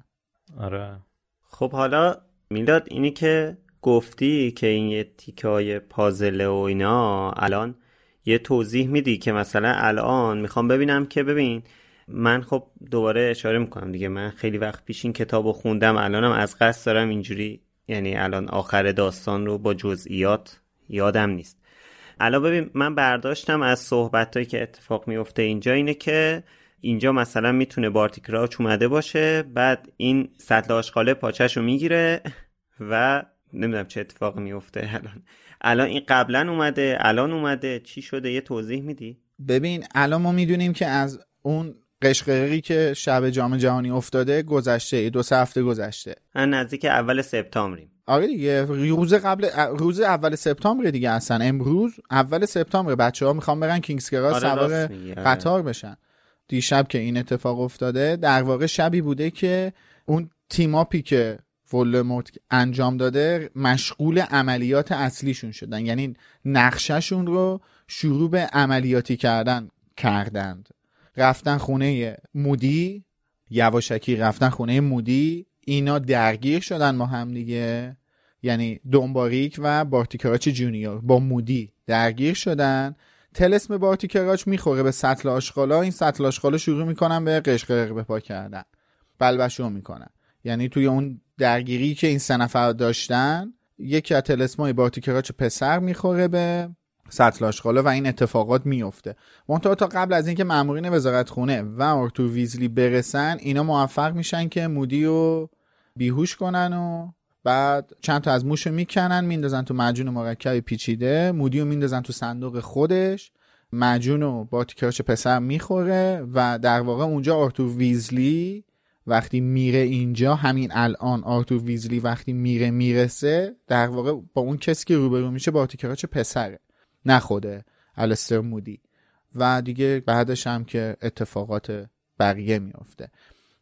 آره. خب حالا میلاد اینی که گفتی که این یه تیکای پازله و اینا الان یه توضیح میدی که مثلا الان می‌خوام ببینم که ببین من خب دوباره اشاره می‌کنم دیگه من خیلی وقت پیش این کتاب رو خوندم الانم از قصد دارم اینجوری یعنی الان آخر داستان رو با جزئیات یادم نیست. الان ببین من برداشتم از صحبت که اتفاق میفته اینجا اینه که اینجا مثلا می‌تونه بارتیکراچ اومده باشه بعد این سطل آشغاله پاچش رو می‌گیره و نمی‌دونم چه اتفاق میفته الان. الان این قبلا اومده الان اومده. چی شده؟ یه توضیح میدی؟ ببین الان ما می‌دونیم که از اون قشقرقی که شب جام جهانی افتاده گذشته دو سه هفته گذشته. نزدیک اول سپتامبریم. آره دیگه روز قبل روز اول سپتامبر دیگه اصلا. امروز اول سپتامبر بچه ها می‌خوان برن کینگز کراس آره سوار آره. قطار بشن. دیشب که این اتفاق افتاده در واقع شبی بوده که اون team up ی که ولدمورت انجام داده مشغول عملیات اصلیشون شدن. یعنی نقشه‌شون رو شروع به عملیاتی کردن کردند. رفتن خونه مودی یواشکی رفتن خونه مودی اینا درگیر شدن با هم دیگه. یعنی دم‌باریک و بارتی کراوچ جونیور با مودی درگیر شدن. طلسم بارتی کراوچ می‌خوره به سطل آشغالا. این سطل آشغالا شروع می‌کنن به قشقرق به پا کردن. بلبشو می‌کنن. یعنی توی اون درگیری که این سه نفر داشتن یکی از طلسمای بارتی کراوچ پسر می‌خوره به سطل آشغالا و این اتفاقات میفته منتها تا قبل از اینکه مامورین وزارت خونه و آرتور ویزلی برسن اینا موفق میشن که مودی رو بیهوش کنن و بعد چند تا از موش رو می‌کنن میندازن تو معجون مرکب پیچیده مودی رو میندازن تو صندوق خودش. معجون رو بارتی کراوچ پسر می‌خوره و در واقع اونجا آرتور ویزلی وقتی میره اینجا همین الان آرتور ویزلی وقتی میره می‌رسه در واقع با اون کسی که روبرو میشه با تیکراچ پسره؟ نخوده الستر مودی. و دیگه بعدش هم که اتفاقات بقیه میافته.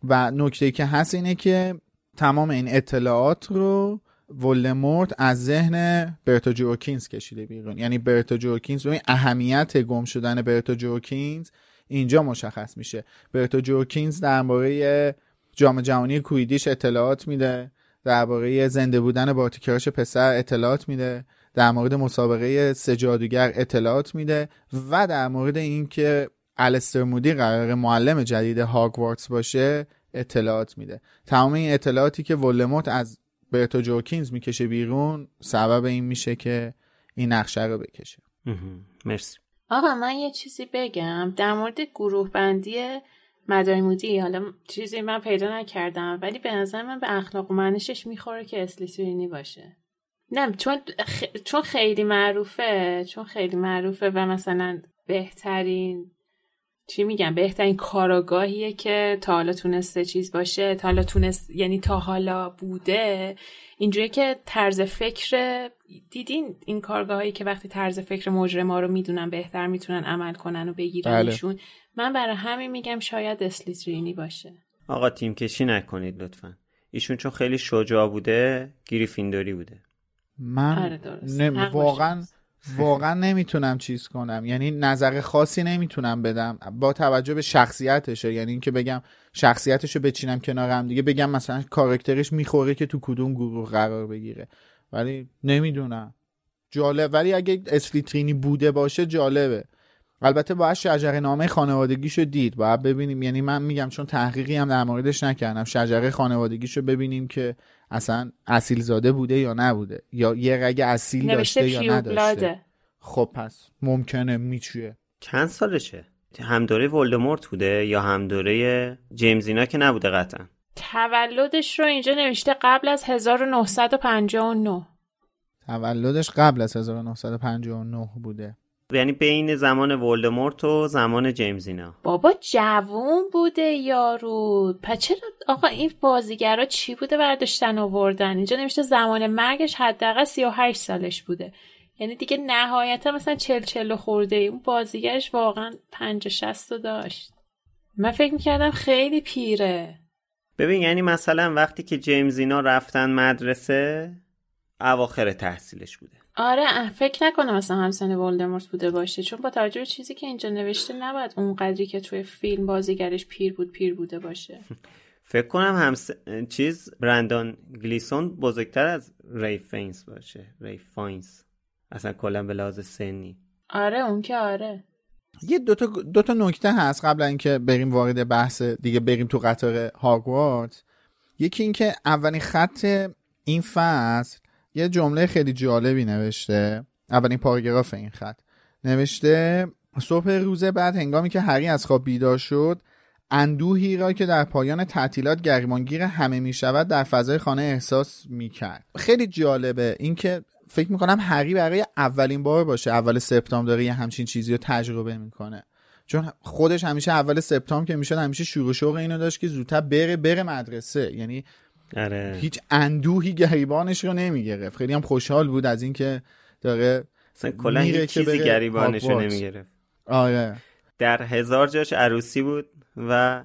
و نکته که هست اینه که تمام این اطلاعات رو ولدمورت از ذهن برتا جورکینز کشیده بیرون. یعنی برتا جورکینز و اهمیت گم شدن برتا جورکینز اینجا مشخص میشه. برتا جورکینز درباره جام جهانی کویدیش اطلاعات میده. درباره زنده بودن بارتیکراش پسر اطلاعات میده. در مورد مسابقه سجادوگر اطلاعات میده. و در مورد اینکه الستر مودی قرار معلم جدید هاگوارتس باشه اطلاعات میده. تمام این اطلاعاتی که ولموت از برتو جوکینز می‌کشه بیرون سبب این میشه که این نقشه رو بکشه. مرسی. آقا من یه چیزی بگم. در مورد گروه بندی مدارمودی حالا چیزی من پیدا نکردم ولی به نظر من به اخلاق و منشش می‌خوره که اسلیترینی باشه. نه چون چون خیلی معروفه چون خیلی معروفه و مثلا بهترین چی میگم بهترین کاراگاهیه که تا حالا تونسته چیز باشه. تا حالا تونست یعنی تا حالا بوده. اینجوری که طرز فکر دیدین این کارگاهایی که وقتی طرز فکر مجرما رو می‌دونن بهتر می‌تونن عمل کنن و بگیرنشون بله. من برای همین میگم شاید اسلیترینی باشه. آقا تیم کشی نکنید لطفا. ایشون چون خیلی شجاع بوده گریفیندوری بوده. من آره واقعا واقعا نمی‌تونم چیز کنم. یعنی نظر خاصی نمی‌تونم بدم. با توجه به شخصیتشه. یعنی اینکه بگم شخصیتشو بچینم کنارم دیگه بگم مثلا کارکترش می‌خوره که تو کدوم گروه قرار بگیره. ولی نمی‌دونم. جالب. ولی اگه اسلیترینی بوده باشه جالبه. البته باید شجره نامه خانوادگیشو دید. باید ببینیم. یعنی من میگم چون تحقیقی هم در موردش نکردم. شجره خانوادگیشو ببینیم که اصلا اصیل زاده بوده یا نبوده؟ یا یه رگ اصیل داشته یا نداشته؟ خب پس ممکنه میچویه چند سالشه؟ هم دوره ولدمورت بوده یا هم دوره جیمز اینا که نبوده قطعا؟ تولدش رو اینجا نوشته قبل از 1959 تولدش قبل از 1959 بوده. یعنی بین زمان ولدمورت و زمان جیمز اینا. بابا جوون بوده یارو. پس چرا آقا این بازیگرا چی بوده برداشتن آوردن؟ اینجا نمیشه زمان مرگش حداقل 38 سالش بوده. یعنی دیگه نهایتا مثلا چل چل خورده اون بازیگرش واقعا پنج شست رو داشت. من فکر می‌کردم خیلی پیره. ببین یعنی مثلا وقتی که جیمز اینا رفتن مدرسه اواخر تحصیلش بوده. آره فکر نکنم مثلا همسن ولدمورت بوده باشه چون با توجه به چیزی که اینجا نوشته نباید اون قدری که توی فیلم بازیگرش پیر بود پیر بوده باشه. فکر کنم همس... چیز برندان گلیسون بزرگتر از ریف فاینس باشه. ریف فاینس. اصلا کلا به لحاظ سنی. آره اون که آره. یه دوتا دو تا نکته هست قبل اینکه بریم وارد بحث دیگه بریم تو قطار هاگوارتس یکی اینکه اولین خط این فصل یه جمله خیلی جالبی نوشته. اولین پاراگراف این خط. نوشته صبح روز بعد هنگامی که هری از خواب بیدار شد اندوهی را که در پایان تعطیلات گریمانگیر همه می شود در فضای خانه احساس می کرد. خیلی جالبه. اینکه فکر می‌کنم هری برای اولین بار باشه اول سپتامبر داره یه همچین چیزی رو تجربه می‌کنه چون خودش همیشه اول سپتامبر که می‌شد همیشه شروع شوق اینو داشت که زودتر بره بره مدرسه. یعنی آره. هیچ اندوهی گریبانش رو نمی‌گرفت. خیلی هم خوشحال بود از اینکه داره کلا هیچ چیزی گریبانش رو نمی‌گرفت. آره. در هزار جاش عروسی بود و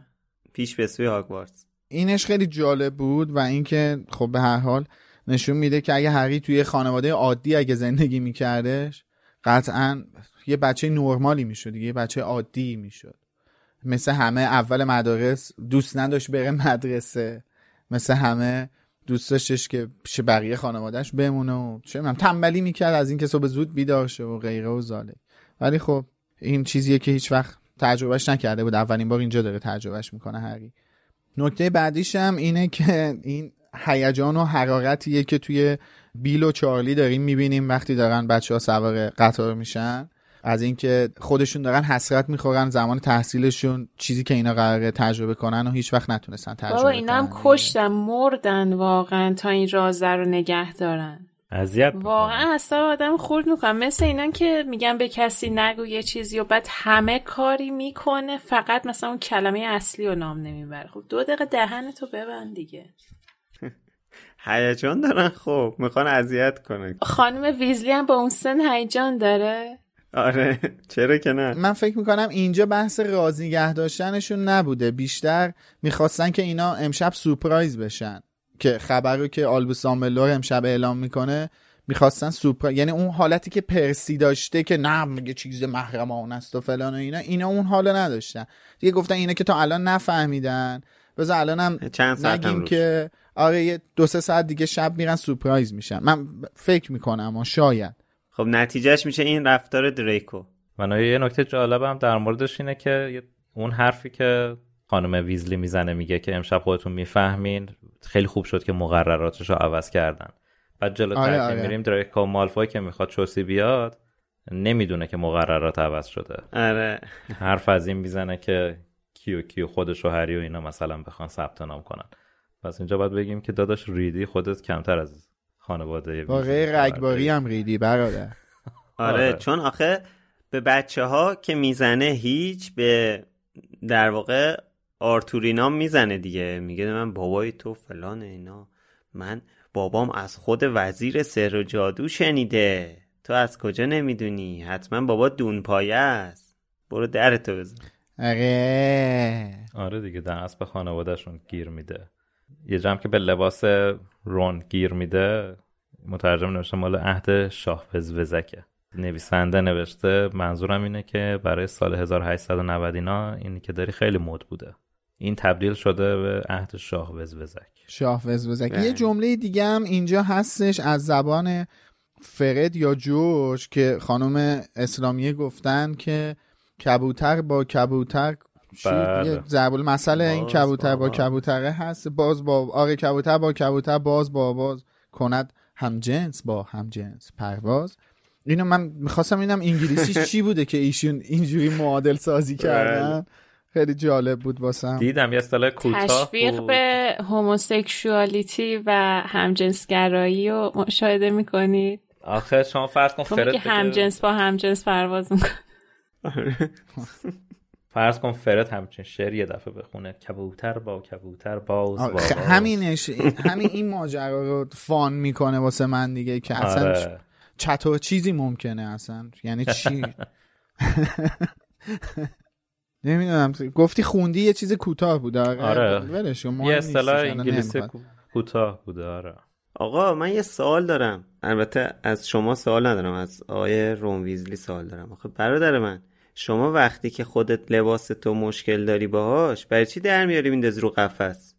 پیش به سوی هاگوارتس اینش خیلی جالب بود و اینکه خب به هر حال نشون میده که اگه هری توی خانواده عادی اگه زندگی میکردش قطعا یه بچه نرمالی می‌شد یه بچه عادی می‌شد. مثل همه اول مدارس دوست نداشت بره مدرسه. مثل همه دوست داشتش که پیش بقیه خانوادهش بمونه و چه من تنبلی می‌کرد از اینکه صبح زود بیدار شه و غیره و زاله. ولی خب این چیزیه که هیچ وقت تجربهش نکرده بود. اولین بار اینجا داره تجربهش می‌کنه هری. نکته بعدیش هم اینه که این هیجان و حرارتیه که توی بیل و چارلی داریم می‌بینیم وقتی دارن بچه ها سوار قطار میشن. از اینکه خودشون دارن حسرت می‌خورن زمان تحصیلشون چیزی که اینا قراره تجربه کنن و هیچ وقت نتونستن تجربه بابا اینا هم. کشتن مردن واقعا تا این رازه رو نگه دارن. اذیت واقعا اصلا آدم خورد می‌کنم مثل اینا که میگن به کسی نگو یه چیزی و بعد همه کاری می‌کنه فقط مثلا اون کلمه اصلی رو نام نمی‌بره. خب دو دقیقه دهن تو ببند دیگه. هیجان دارن خب. می‌خوان اذیت کنن. خانم ویزلی هم با اون سن هیجان داره. آره. چرا که نه؟ من فکر می‌کنم اینجا بحث راز نگه داشتنشون نبوده. بیشتر می‌خواستن که اینا امشب سورپرایز بشن. که خبر رو که آلبوس آمبلور امشب اعلام می‌کنه می‌خواستن سوپر یعنی اون حالتی که پرسی داشته که نه میگه چیز محرمانه است و فلان و اینا اینا اون حالو نداشتن. دیگه گفتن اینا که تا الان نفهمیدن. بذار الان هم چند ساعت هم نگیم روش. که آره یه دو سه ساعت دیگه شب میرن سورپرایز میشن. من فکر می‌کنم و شاید خب نتیجهش میشه این رفتار دریکو. من یه نکته جالبم در موردش اینه که اون حرفی که خانم ویزلی می‌زنه میگه که امشب خودتون می‌فهمین خیلی خوب شد که مقرراتش رو عوض کردن. بعد جلوتر آره، که آره. میریم دریکو مالفوی که می‌خواد چوسی بیاد نمی‌دونه که مقررات عوض شده. آره. حرف از این می‌زنه که کیو کیو خودش و هری و اینا مثلا بخوان ثبت نام کنن. پس اینجا باید بگیم که داداش ریدی خودت کمتر از خانواده با رگباری. هم ریدی برادر. آره آره. چون آخه به بچه ها که می‌زنه هیچ به در واقع آرتورینا می‌زنه دیگه. میگه من بابای تو فلان اینا. من بابام از خود وزیر سر و جادو شنیده. تو از کجا نمی‌دونی؟ حتما بابا دونپایه است. برو درتو بزن. آره. آره دیگه در اصل به خانوادهشون گیر میده. یه جمع که به لباس رون گیر میده مترجم نوشته مال عهد شاه وزوزکه نویسنده نوشته منظورم اینه که برای سال 1890 اینا اینی که داری خیلی مد بوده این تبدیل شده به عهد شاه وزوزک شاه وزوزک بله. یه جمله دیگه هم اینجا هستش از زبان فرد یا جورج که خانم اسلامیه گفتن که کبوتر با کبوتر؟ بله. یه ضرب المثل این کبوتر با با- کبوتره هست. باز با آره کبوتر با کبوتر باز با باز کند هم جنس با هم جنس پرواز. اینو من می‌خواستم اینم انگلیسیش چی بوده که ایشون اینجوری معادل سازی کردن. خیلی جالب بود واسم. دیدم یه اصطلاح کوتاه تشویق بود. به هوموسکشوالیتی و همجنسگرایی رو مشاهده می‌کنید. آخه شما فرض کن فرد بگه- همجنس با همجنس پرواز می‌کنه. فرض کن فرد همچین شعر یه دفعه بخونه. کبوتر با کبوتر باز باز. همینش همین این ماجرا رو فان می‌کنه واسه من دیگه که اصلا آره. چطور چیزی ممکنه اصلا. یعنی چی؟ نمی‌دونم. گفتی خوندی یه چیز کوتاه بود. آره, آره. ولش یه اصطلاح انگلیسی. کوتاه بوده آره. آقا من یه سوال دارم. البته از شما سوال ندارم از آقای روم ویزلی سوال دارم. آخه برادر من شما وقتی که خودت لباس تو مشکل داری باهاش برای چی در میاری میندازی رو قفس؟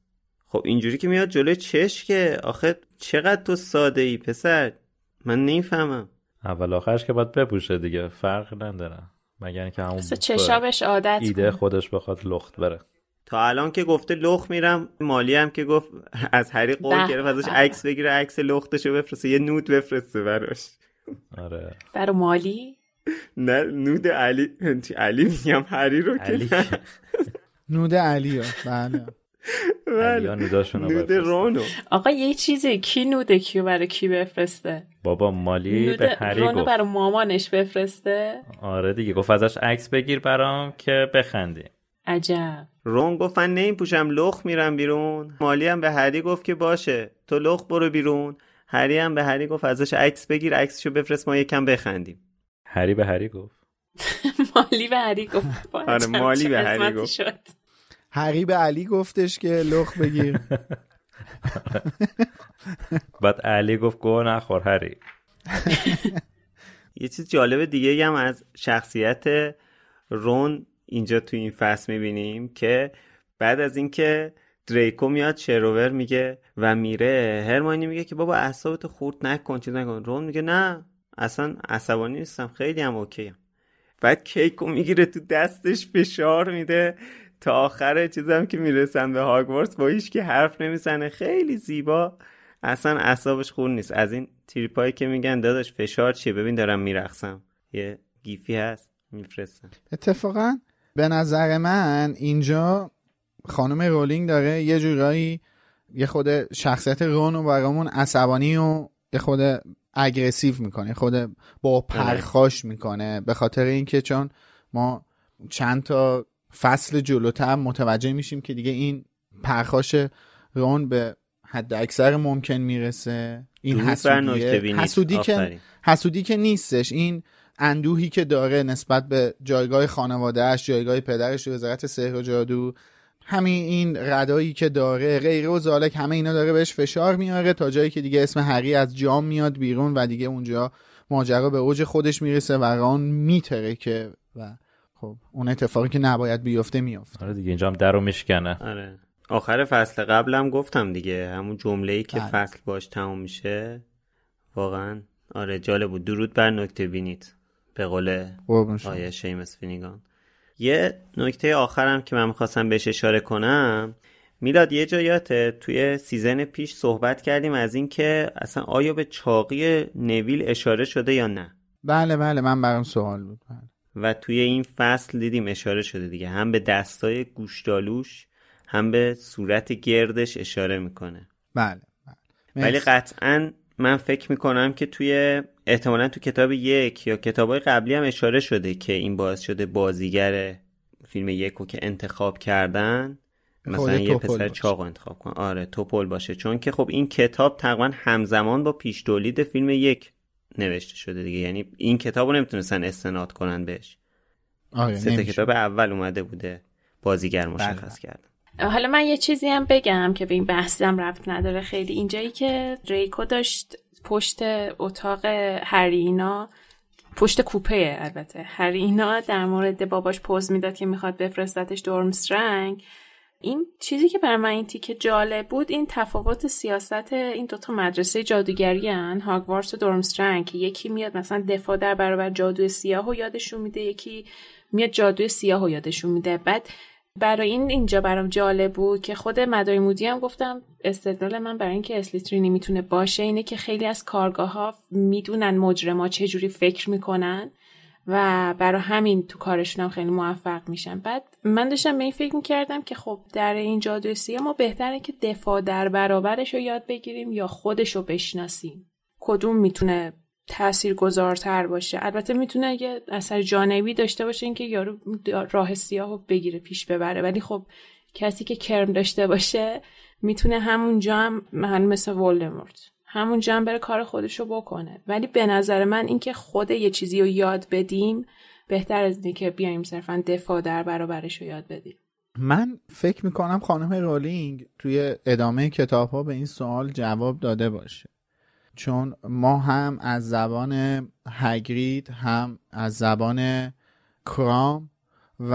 خب اینجوری که میاد جلوی چش که آخه چقدر تو ساده ای پسر؟ من نمی‌فهمم. اول آخرش که باید بپوشه دیگه. فرق نداره. مگر اینکه همون چشابش عادت ایده. خودش بخواد لخت بره. تا الان که گفته لخ میرم مالی هم که گفت از هری قول گرفت ازش. عکس بگیره عکس لختشو بفرسته یه نود بفرسته براش. آره. برای مالی؟ نه نود علی علی میگم هری رو که. نود علی بله. رو نود. رونو آقا یه چیزی کی نوده کیو برای کی بفرسته؟ بابا مالی به هری رونو گفت. برای مامانش بفرسته؟ آره دیگه گفت ازش عکس بگیر برام که بخندی عجب. رون گفت من نمیپوشم لخ میرم بیرون. مالی هم به هری گفت که باشه. تو لخ برو بیرون. هری هم به هری گفت ازش عکس بگیر عکسشو بفرست ما یکم بخندیم. هری به هری گفت. مالی به هری گفت. آره، مالی به هری گفت. شد. هری به علی گفتش که لخ بگیر. بعد علی گفت گو نخور هری. یه چیز جالب دیگه هم از شخصیت رون اینجا تو این فصل می‌بینیم که بعد از اینکه دریکو میاد شروور میگه و میره هرمانی میگه که بابا اعصابتو خورد نکن چیز نکن. رون میگه نه. اصلا عصبانی نیستم خیلی هم اوکیم. بعد کیکو می‌گیره تو دستش فشار میده. تا آخر چیزم که می‌رسن به هاگوارتس با هیچ که حرف نمی‌زنه. خیلی زیبا. اصلا اعصابش خون نیست. از این تریپایی که میگن داداش فشار چیه؟ ببین دارم میرقصم. یه گیفی هست میفرستم. اتفاقا به نظر من اینجا خانم رولینگ داره یه جورایی یه خود شخصیت رون رو برامون عصبانی و یه خود اگریسیو می‌کنه خود با پرخاش می‌کنه به خاطر اینکه چون ما چند تا فصل جلوتر متوجه میشیم که دیگه این پرخاش رون به حد اکثر ممکن می‌رسه این حسودیه. حسودی که. حسودی که نیستش این اندوهی که داره نسبت به جایگاه خانوادهش جایگاه پدرش وزارت سحر و جادو همین این ردایی که داره غیره و زالک همه اینا داره بهش فشار میاره تا جایی که دیگه اسم هری از جام میاد بیرون و دیگه اونجا ماجرا به اوج خودش می‌رسه و ران میتره که و خب اون اتفاقی که نباید بیفته میفته آره دیگه اینجا هم در رو میشکنه. آره. آخر فصل قبلم گفتم دیگه همون جمله ای که بله. فصل باش تموم میشه واقعا آره جالب بود. درود بر نکته بینید به قول. آیه شیمس فینیگان. یه نکته آخرم که من می‌خواستم بهش اشاره کنم میلاد یه جایاته توی سیزن پیش صحبت کردیم از اینکه اصلا آیا به چاقی نویل اشاره شده یا نه بله بله من برام سوال بود بله. و توی این فصل دیدیم اشاره شده دیگه هم به دستای گوشتالوش هم به صورت گردش اشاره می‌کنه بله, بله. ولی. قطعا من فکر می‌کنم که توی احتمالا تو کتاب یک یا کتابای قبلی هم اشاره شده که این باعث شده بازیگر فیلم یک رو که انتخاب کردن مثلا خود یه پسر. چاق انتخاب کن آره توپل باشه. چون که خب این کتاب تقریبا همزمان با پیش تولید فیلم یک نوشته شده دیگه. یعنی این کتاب رو نمی‌تونستن استناد کنن بهش. آره سه. کتاب اول اومده بوده. بازیگر مشخص کردن حالا من یه چیزی هم بگم که به این بحثم ربط نداره. خیلی اینجایی که دریکو داشت پشت اتاق هری اینا پشت کوپه البته. هری اینا در مورد باباش پوز می‌داد که می‌خواد بفرستتش دورمسترنگ این چیزی که بر من این تیکه جالب بود این تفاوت سیاست این دوتا مدرسه جادوگری هن هاگوارتس و دورمسترنگ که یکی میاد مثلا دفاع در برابر جادوی سیاه و یادشون میده یکی میاد جادوی سیاه و یادشون میده. بعد برای این اینجا برام جالب بود که خود مداری مودی هم گفتم استدلال من برای اینکه اسلیترینی می‌تونه باشه اینه که خیلی از کارگاه ها می‌دونن مجرما چه جوری فکر می‌کنن و برای همین تو کارشون هم خیلی موفق میشن. بعد من داشتم به این فکر می‌کردم که خب در این جادوی ما بهتره که دفاع در برابرش رو یاد بگیریم یا خودش رو بشناسیم. کدوم می‌تونه تاثیرگذارتر باشه. البته می‌تونه یه اثر جانبی داشته باشه اینکه یارو راه سیاه رو بگیره پیش ببره. ولی خب کسی که کرم داشته باشه می‌تونه همونجا هم مثل ولدمورت همونجا هم بره کار خودش رو بکنه. ولی به نظر من اینکه خود یه چیزی رو یاد بدیم بهتر از اینه که بیایم صرفا دفاع در برابرش رو یاد بدیم. من فکر می‌کنم خانم رولینگ توی ادامه کتاب ها به این سوال جواب داده باشه. چون ما هم از زبان هگرید هم از زبان کرام و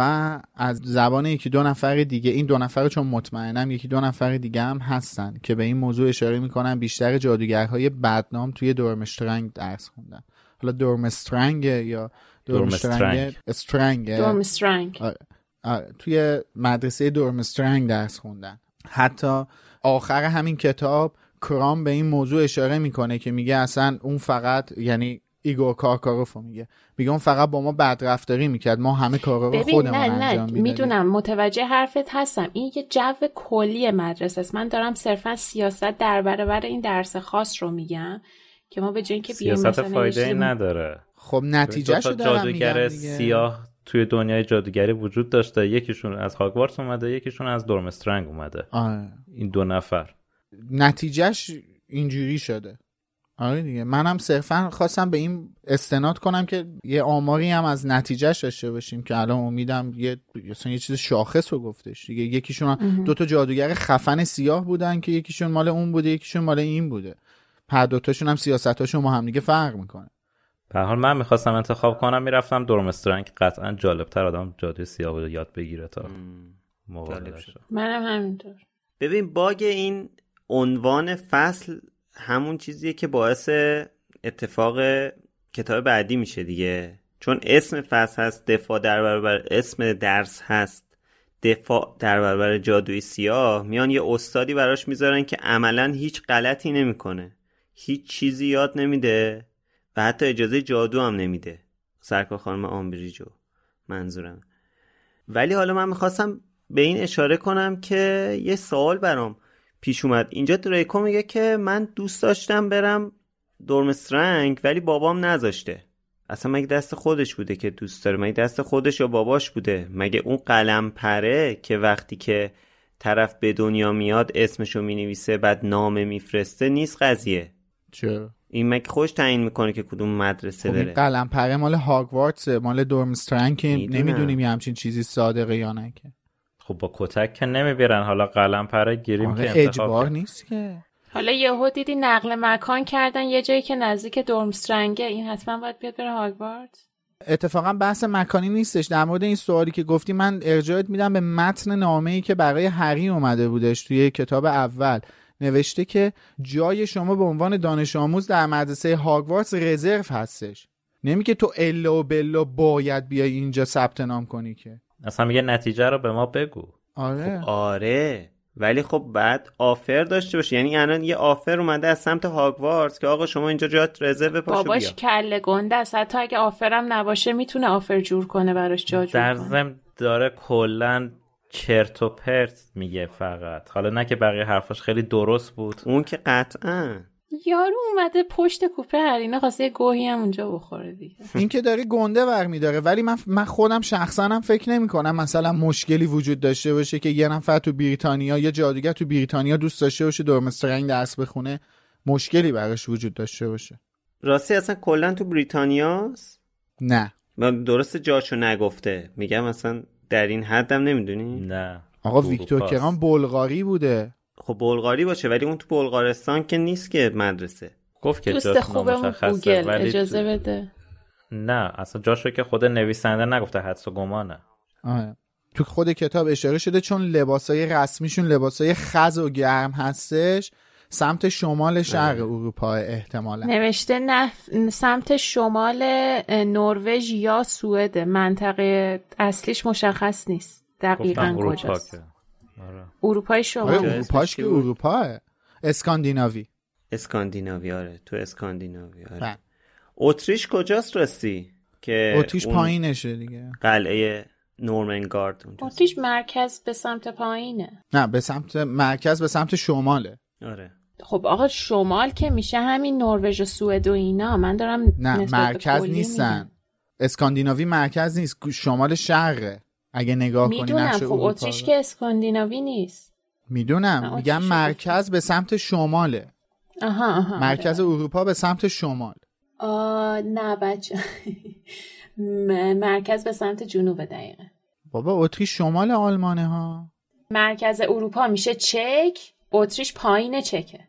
از زبان یکی دو نفر دیگه این دو نفر چون مطمئنم یکی دو نفر دیگه هم هستن که به این موضوع اشاره می‌کنن بیشتر جادوگرهای بدنام توی دورمشترنگ درس خوندن. حالا دورمسترنگ یا دورمسترنگ استرنگ. دورمسترنگ. توی مدرسه دورمسترنگ درس خوندن. حتی آخر همین کتاب کرام به این موضوع اشاره می‌کنه که میگه اصلا اون فقط یعنی ایگور کارکاروفو میگه. میگه اون فقط با ما بدرفتاری می‌کرد. ما همه کارا رو خودمون نه انجام نه می‌دونم متوجه حرفت هستم. این یه جو کلی مدرسه است. من دارم صرفا سیاست در برابر این درس خاص رو میگم که ما به جای که سیاست فایده نداره. خب نتیجه شو دارم جادوگر سیاه توی دنیای جادوگری وجود داشته. یکیشون از هاگوارتس اومده یکیشون از دورمسترنگ اومده. آه. این دو نفر. نتیجهش اینجوری شده. آره دیگه. منم صرفا خواستم به این استناد کنم که یه آماری هم از نتیجهش داشته باشیم که الان امیدم یه یه چیز شاخص رو گفتش. دیگه یکیشون دو تا جادوگر خفن سیاه بودن که یکیشون مال اون بوده یکیشون مال این بوده. هر دوتاشون هم سیاستاشون با هم دیگه فرق می‌کنه. به حال من می‌خواستم انتخاب کنم می‌رفتم دورمسترنگ قطعا جالبتر آدم جادوی سیاه بود یاد بگیره تا منم همینطور. ببین باگ این عنوان فصل همون چیزیه که باعث اتفاق کتاب بعدی میشه دیگه. چون اسم فصل هست دفاع در برابر اسم درس هست دفاع در برابر جادوی سیاه. میان یه استادی براش می‌ذارن که عملا هیچ غلطی نمی‌کنه. هیچ چیزی یاد نمیده و حتی اجازه جادو هم نمیده. سرکار خانم آمبریجو. منظورم. ولی حالا من می‌خواستم به این اشاره کنم که یه سوال برام. پیش اومد. اینجا دریکو میگه که من دوست داشتم برم دورمسترنگ ولی بابام نذاشته. اصلا مگه دست خودش بوده که دوست داره؟ مگه دست خودش یا باباش بوده؟ مگه اون قلم پره که وقتی که طرف به دنیا میاد اسمشو می‌نویسه بعد نامه میفرسته نیست قضیه. چرا؟ این مگه خوش تعیین می‌کنه که کدوم مدرسه خب بره؟ قلم پره مال هاگوارتس مال دورمسترنگ که نمی‌دونیم یه همچین چیزی صادقه یا نه که. خب با کتک که نمی‌برن. حالا قلم پره گیریم که اجبار نیست که. حالا یهو دیدی نقل مکان کردن یه جایی که نزدیک دورمسترنگه این حتما باید بیاد بره هاگوارد. اتفاقا بحث مکانی نیستش. در مورد این سوالی که گفتی من ارجاعت میدم به متن نامه ای که برای هری اومده بودش توی کتاب اول. نوشته که جای شما به عنوان دانش آموز در مدرسه هاگوارتس رزرو هستش. نمیگه تو الا و بلا باید بیای اینجا ثبت نام کنی که. اصلا میگه نتیجه رو به ما بگو. آره. خب آره. ولی خب بعد آفر داشته باشه. یعنی الان یه آفر اومده از سمت هاگوارتس که آقا شما اینجا جات رزرو پاشو باباش کله گنده است. حتی اگه آفرم نباشه می‌تونه آفر جور کنه براش جا جور در ضمن داره کلا چرت و پرت میگه فقط. حالا نه که بقیه حرفاش خیلی درست بود. اون که قطعا. یارو اومده پشت کوپه هرینه خواسته یه گوهی هم اونجا بخوره دیگه. این که داره گنده برمیداره ولی من من خودم شخصا هم فکر نمی کنم مثلا مشکلی وجود داشته باشه که یه نفر تو بریتانیا یا جادوگر تو بریتانیا دوست داشته باشه دورمسترنگ درس بخونه. مشکلی براش وجود داشته باشه. راستی اصلا کلا تو بریتانیاست؟ نه. درست جاشو نگفته. میگم اصلا در این حدم نمی‌دونی؟ نه. آقا ویکتور کران بلغاری بوده. خب بلغاری باشه ولی اون تو بلغارستان که نیست که مدرسه. گفت که دوست خوبمون گوگل اجازه بده. نه اصلا جاشو که خود نویسنده نگفته حدس و گمانه. آه. تو خود کتاب اشاره شده چون لباسای رسمیشون لباسای خز و گرم هستش سمت شمال شرق اروپا احتمالا. نوشته نه سمت شمال نروژ یا سوئد منطقه اصلیش مشخص نیست. دقیقا کجاست. آره. اروپای شمال. آره اروپاش که اروپا اسکاندیناوی. اسکاندیناوی آره تو اسکاندیناوی آره. بله. اتریش کجاست راستی؟ که اتریش پایینشه دیگه. قلعه نورمنگارد اونجا اتریش مرکز به سمت پایینه. نه به سمت مرکز به سمت شماله. آره. خب آقا شمال که میشه همین نروژ و سوئد و اینا. من دارم نه مرکز نیستن. اسکاندیناوی مرکز نیست شمال شرقه اگه نگاه کنی می‌دونم. خب اتریش که اسکاندیناوی نیست. می‌دونم. میگم مرکز به سمت شماله. آها آها مرکز آره. اروپا به سمت شمال. آه نه بچه. مرکز به سمت جنوب دقیقه بابا اتریش شمال آلمانه ها. مرکز اروپا میشه چک اتریش پایین چکه.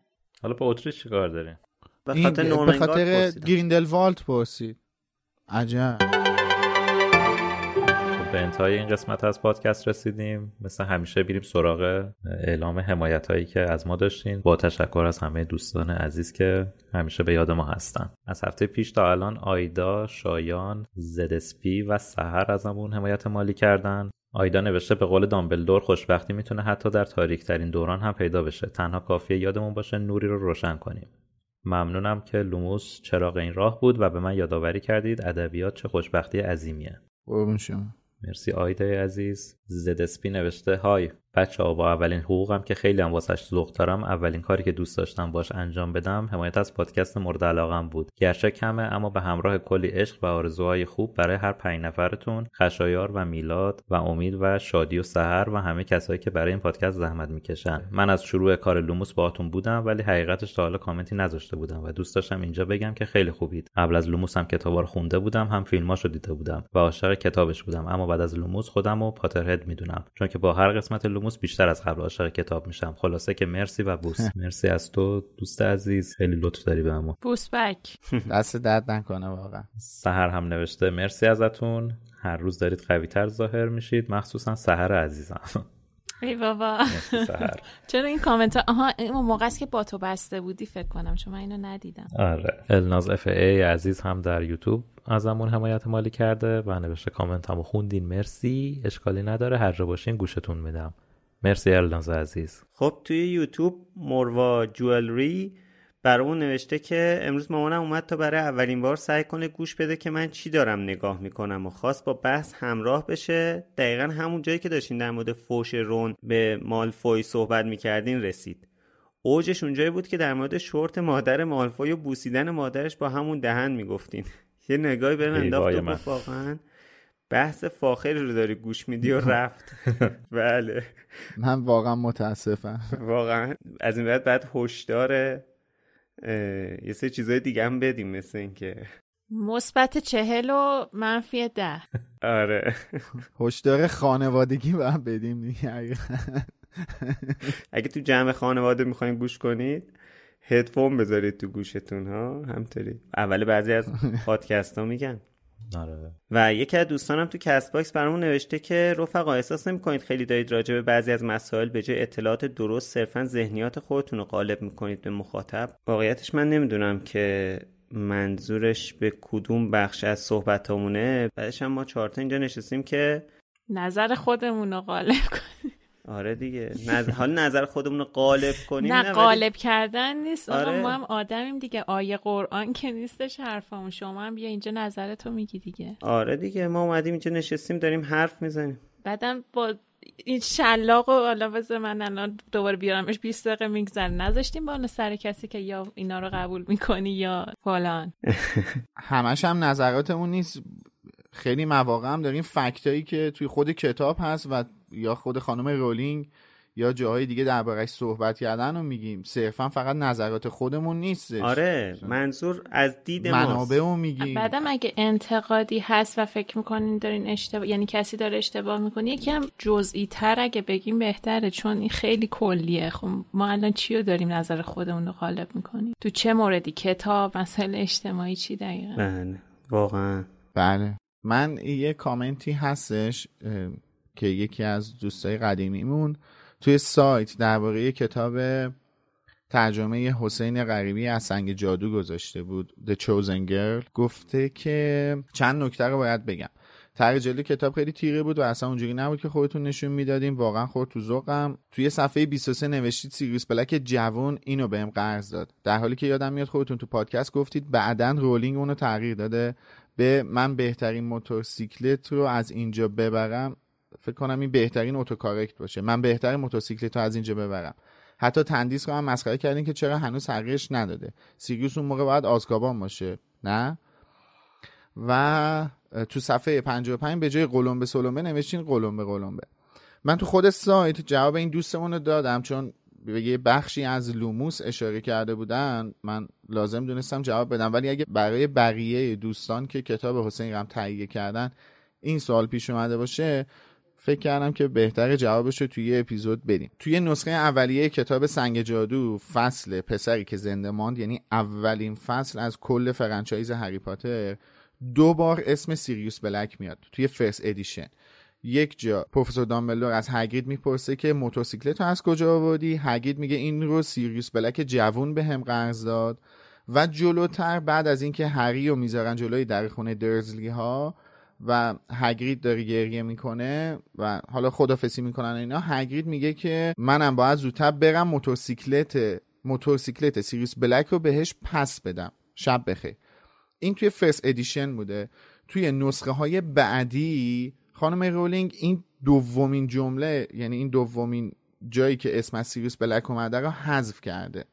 حالا با اتریش چیکار داریم به خاطر, به خاطر گریندلوالد پرسید. عجب. به انتهای این قسمت از پادکست رسیدیم. مثل همیشه بیریم سراغ اعلام حمایت هایی که از ما داشتین. با تشکر از همه دوستان عزیز که همیشه به یاد ما هستن. از هفته پیش تا الان آیدا شایان زدسپی و سهر ازمون حمایت مالی کردن. آیدا نوشته به قول دامبلدور خوشبختی می‌تونه حتی در تاریک ترین دوران هم پیدا بشه. تنها کافیه یادمون باشه نوری رو روشن کنیم. ممنونم که لوموس چراغ این راه بود و به من یادآوری کردید. ادبیات چه خوشبختی عظیمیه. قربون شما. مرسی آیده عزیز. زدسپی نوشته Hi. بچه ها با اولین حقوقم که خیلی هم واسش ذوق دارم اولین کاری که دوست داشتم باش انجام بدم حمایت از پادکست مورد علاقم بود. گرچه کمه اما به همراه کلی عشق و آرزوهای خوب برای هر پنج نفرتون خشایار و میلاد و امید و شادی و سحر و همه کسایی که برای این پادکست زحمت می‌کشن. من از شروع کار لوموس باهاتون بودم ولی حقیقتش تا حالا کامنتی نذاشته بودم و دوست داشتم اینجا بگم که خیلی خوبید. قبل از لوموس هم کتابا رو خونده بودم هم فیلماشو دیده بودم و عاشق کتابش بودم. اما بعد از لوموس خودم و Potterhead می‌دونم. چون که با هر قسمت لوموس بیشتر از قبل عاشق کتاب میشم. خلاصه که مرسی و بوس. مرسی از تو. دوست عزیز خیلی لطف داری به ما. بوس بک. دست درد نکنه واقعا. سهر هم نوشته. مرسی ازتون. هر روز دارید قوی تر ظاهر میشید. مخصوصا سهر عزیزم. ای بابا. چرا این کامنت آها این موقع است که با تو بسته بودی فکر کنم. چون من اینو ندیدم. آره. الناز اف ای عزیز هم در یوتیوب ازمون حمایت مالی کرده و نوشته کامنت همو خوندین. مرسی. اشکالی نداره. هر جا باشین گوشتون میدم. مرسی الناز عزیز. خب توی یوتیوب مروا جوالری برامون نوشته که امروز مامانم اومد تا برای اولین بار سعی کنه گوش بده که من چی دارم نگاه می‌کنم و خواست با بحث همراه بشه. دقیقا همون جایی که داشتین در مورد فوش رون به مالفوی صحبت می‌کردین رسید. اوجش اونجایی بود که در مورد شورت مادر مالفوی و بوسیدن مادرش با همون دهن می‌گفتین. یه نگاهی به من. واقعا بحث فاخری رو داری گوش میدی و رفت. بله. من واقعا متاسفم. واقعا. از این بعد بعد هشدار یه سه چیزای دیگه هم بدیم مثل اینکه. مثبت چهل و منفی ده. آره. هشدار خانوادگی باید بدیم دیگه. اگه تو جمع خانواده می‌خواین گوش کنید هدفون بذارید تو گوشتون ها؟ همطوری. اول بعضی از پادکست ها میگن. آره. و یکی از دوستانم تو Castbox برامون نوشته که رفقا احساس نمی‌کنید خیلی دارید راجع به بعضی از مسائل به جای اطلاعات درست صرفا ذهنیات خودتون رو قالب می‌کنید به مخاطب؟ واقعیتش من نمی‌دونم که منظورش به کدوم بخش از صحبتامونه. بعدش هم ما چهارتا اینجا نشستیم که نظر خودمون رو قالب کنیم. آره دیگه. نظر... حال نظر خودمون رو قالب کنیم نه قالب کردن نیست. آره. ما هم آدمیم دیگه. آیه قرآن که نیستش حرفمون شما هم بیا اینجا نظرتو میگی دیگه. آره دیگه. ما اومدیم اینجا نشستیم داریم حرف می‌زنیم. بعدم با این شلاق و حالا بذار من الان دوباره بیارمش 20 دقیقه میگذره نذاشتیم با سر کسی که یا اینا رو قبول می‌کنی یا فلان. همش هم نظراتمون نیست. خیلی مواقع هم داریم فکتایی که توی خود کتاب هست و یا خود خانم رولینگ یا جاهای دیگه دربارهش صحبت کردن رو میگیم. صرفا فقط نظرات خودمون نیست آره منظور از دید منابع رو میگیم. بعدم اگه انتقادی هست و فکر می‌کنین دارین اشتباه یعنی کسی داره اشتباه می‌کنه یکم جزئی تر اگه بگیم بهتره چون این خیلی کلیه. خب ما الان چی رو داریم نظر خودمون رو غالب می‌کنیم؟ تو چه موردی؟ کتاب مسئله اجتماعی چی دقیقا؟ بله واقعا. بله. من یه کامنتی هستش که یکی از دوستای قدیمیمون توی سایت درباره کتاب ترجمه حسین غریبی از سنگ جادو گذاشته بود The Chosen Girl. گفته که چند نکته رو باید بگم. طرح جلوی کتاب خیلی تیره بود و اصلا اونجوری نبود که خودتون نشون می‌دادیم واقعا خود تو ذوقم. توی صفحه 23 نوشتید سیریوس بلک جوون اینو بهم قرض داد. در حالی که یادم میاد خودتون تو پادکست گفتید بعدا رولینگ اونو تغییر داده به منم بهتره این موتورسیکلت رو از اینجا ببرم. فکر کنم این بهترین autocorrect باشه. من بهترین موتورسیکلت رو از اینجا ببرم. حتی تندیس رو هم مسخره کردین که چرا هنوز حقیقش نداده. سیریوس اون موقع باید آزکابان باشه نه؟ و تو صفحه 55 به جای قلمبه سلمبه نوشتین قلمبه قلمبه. من تو خود سایت جواب این دوستمون رو دادم چون به یه بخشی از لوموس اشاره کرده بودن من لازم دونستم جواب بدم. ولی اگه برای بقیه دوستان که کتاب حسین غم تهیه کردن این سوال پیش اومده باشه فکر کردم که بهتر جوابش رو توی یه اپیزود بدیم. توی نسخه اولیه کتاب سنگ جادو فصل پسری که زنده ماند یعنی اولین فصل از کل franchise هری پاتر دو بار اسم سیریوس بلک میاد توی first edition. یک جا پروفسور دامبلدور از هگرید می‌پرسه که موتورسیکلت از کجا آوردی؟ هگرید میگه این رو سیریوس بلک جوون به هم قرض داد. و جلوتر بعد از اینکه هری رو می‌ذارن جلوی در خونه دورسلی ها و هگرید داره گریه می‌کنه و حالا خدافسی می‌کنن اینا. هگرید میگه که منم باید زودتر برم موتورسیکلت موتورسیکلت سیریوس بلک رو بهش پس بدم. شب بخیر. این توی first edition بوده. توی نسخه های بعدی خانم رولینگ این دومین جمله یعنی این دومین جایی که اسم از سیریوس بلک اومده رو حذف کرده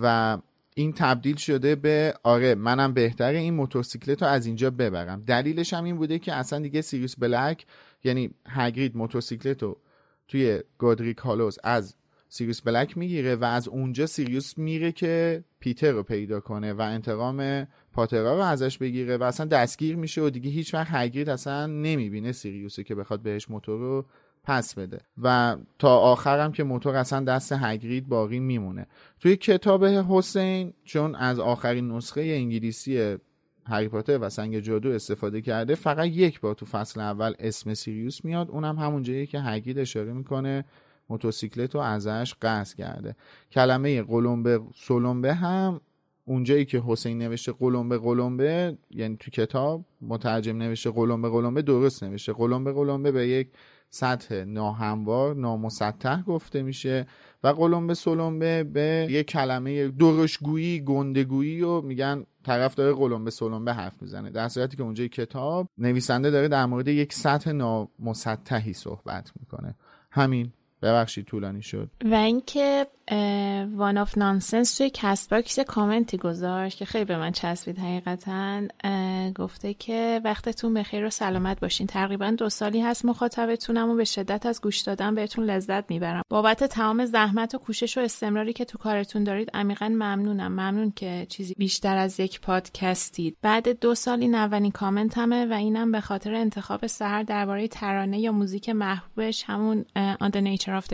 و این تبدیل شده به آره منم بهتره این موتورسیکلت رو از اینجا ببرم. دلیلش هم این بوده که اصلا دیگه سیریوس بلک یعنی هگرید موتورسیکلت رو توی گودریک هالوز از سیریوس بلک می‌گیره و از اونجا سیریوس میره که پیتر رو پیدا کنه و انتقام پاترا رو ازش بگیره و اصلا دستگیر میشه و دیگه هیچ وقت هگرید اصلا نمی‌بینه سیریوسه که بخواد بهش موتور رو پس بده. و تا آخرم که موتور اصلا دست هگرید باقی میمونه. توی کتاب حسین چون از آخرین نسخه انگلیسی هری پاتر و سنگ جادو استفاده کرده فقط یک بار تو فصل اول اسم سیریوس میاد. اونم همون جایی که هگرید اشاره می‌کنه موتورسیکلت رو ازش قصد کرده. کلمه قلمبه سلمبه هم اونجایی که حسین نوشته قلمبه قلمبه یعنی تو کتاب مترجم نوشته قلمبه قلمبه درست نوشته. قلمبه قلمبه به یک سطح ناهموار نامسطح گفته میشه و قلمبه سلمبه به یک کلمه درشگویی گندگویی و میگن طرف داره قلمبه سلمبه حرف می‌زنه. در صورتی که اونجای کتاب نویسنده داره در مورد یک سطح نامسطحی صحبت می‌کنه. همین ببخشید طولانی شد. و اینکه One of Nonsense توی کست کامنتی گذاشت که خیلی به من چسبید حقیقتا. گفته که وقتتون به خیر و سلامت باشین. تقریبا دو سالی هست مخاطبتونم و به شدت از گوش دادن بهتون لذت می‌برم. بابت تمام زحمت و کوشش و استمراری که تو کارتون دارید عمیقا ممنونم. ممنون که چیزی بیشتر از یک پادکستید. بعد دو سال این اولین کامنتمه و اینم به خاطر انتخاب سحر درباره ترانه یا موزیک محبوبش همون On the Nature of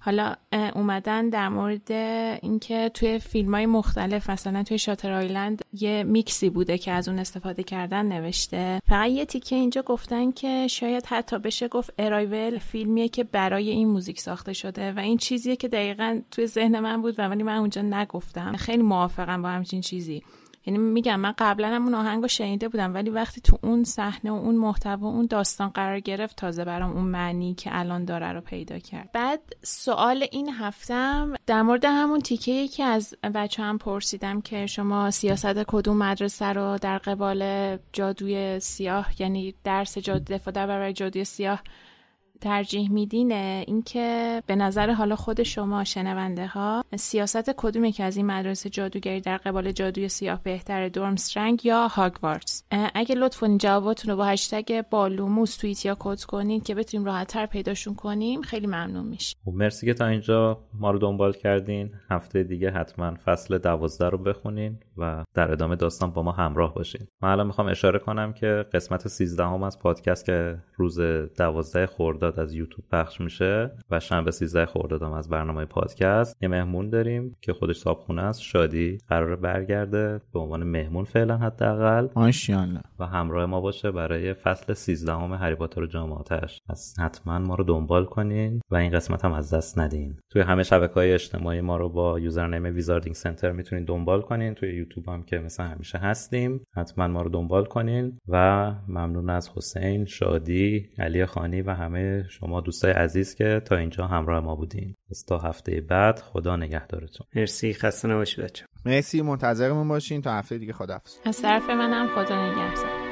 حالا اومدن در مورد اینکه توی فیلم های مختلف مثلا توی Shutter Island یه میکسی بوده که از اون استفاده کردن نوشته. فقط یه تیکه اینجا گفتن که شاید حتی بشه گفت ارایول فیلمیه که برای این موزیک ساخته شده و این چیزیه که دقیقا توی ذهن من بود و ولی من اونجا نگفتم. خیلی موافقم با همچین چیزی. یعنی میگم من قبلا هم اون آهنگ رو شنیده بودم ولی وقتی تو اون صحنه و اون محتوا اون داستان قرار گرفت تازه برام اون معنی که الان داره رو پیدا کرد. بعد سوال این هفتم در مورد همون تیکه که از بچه هم پرسیدم که شما سیاست کدوم مدرسه رو در قبال جادوی سیاه یعنی درس جادو دفاع در برای جادوی سیاه ترجیح میدینه اینکه به نظر حالا خود شما شنونده ها سیاست کدومی که از این مدرسه جادوگری در قبال جادوی سیاه بهتر دورمسترنگ یا هاگوارتس اگه لطف کنید جواباتون رو با هشتگ بالوموس توییت یا کد کنید که بتونیم راحتتر پیداشون کنیم. خیلی ممنون میشه خب مرسی که تا اینجا ما رو دنبال کردین. هفته دیگه حتما فصل دوازده رو بخونین و در ادامه داستان با ما همراه باشین. من الان می‌خوام اشاره کنم که قسمت 13 هم از پادکست که روز دوازده خرداد از یوتیوب پخش میشه و شنبه 13 خرداد از برنامه پادکست. یه مهمون داریم که خودش صابخونه است. شادی قراره برگرده به عنوان مهمون فعلا حداقل. ماشاءالله. و همراه ما باشه برای فصل 13 همه هری پاتر و جامعاتش پس حتما ما رو دنبال کنین و این قسمت هم از دست ندین. توی همه شبکه های اجتماعی ما رو با یوزرنیم ویزاردینگ سنتر می‌تونین دنبال کنین. توی یوتیوب هم که مثلا همیشه هستیم. حتما ما رو دنبال کنین. و ممنون از حسین شادی علی خانی و همه شما دوستای عزیز که تا اینجا همراه ما بودین. از تا هفته بعد خدا نگهدارتون. مرسی. خسته نباشید بچه مرسی. منتظرمون باشین. تا هفته دیگه خداحافظ. از طرف منم خدا نگهدار.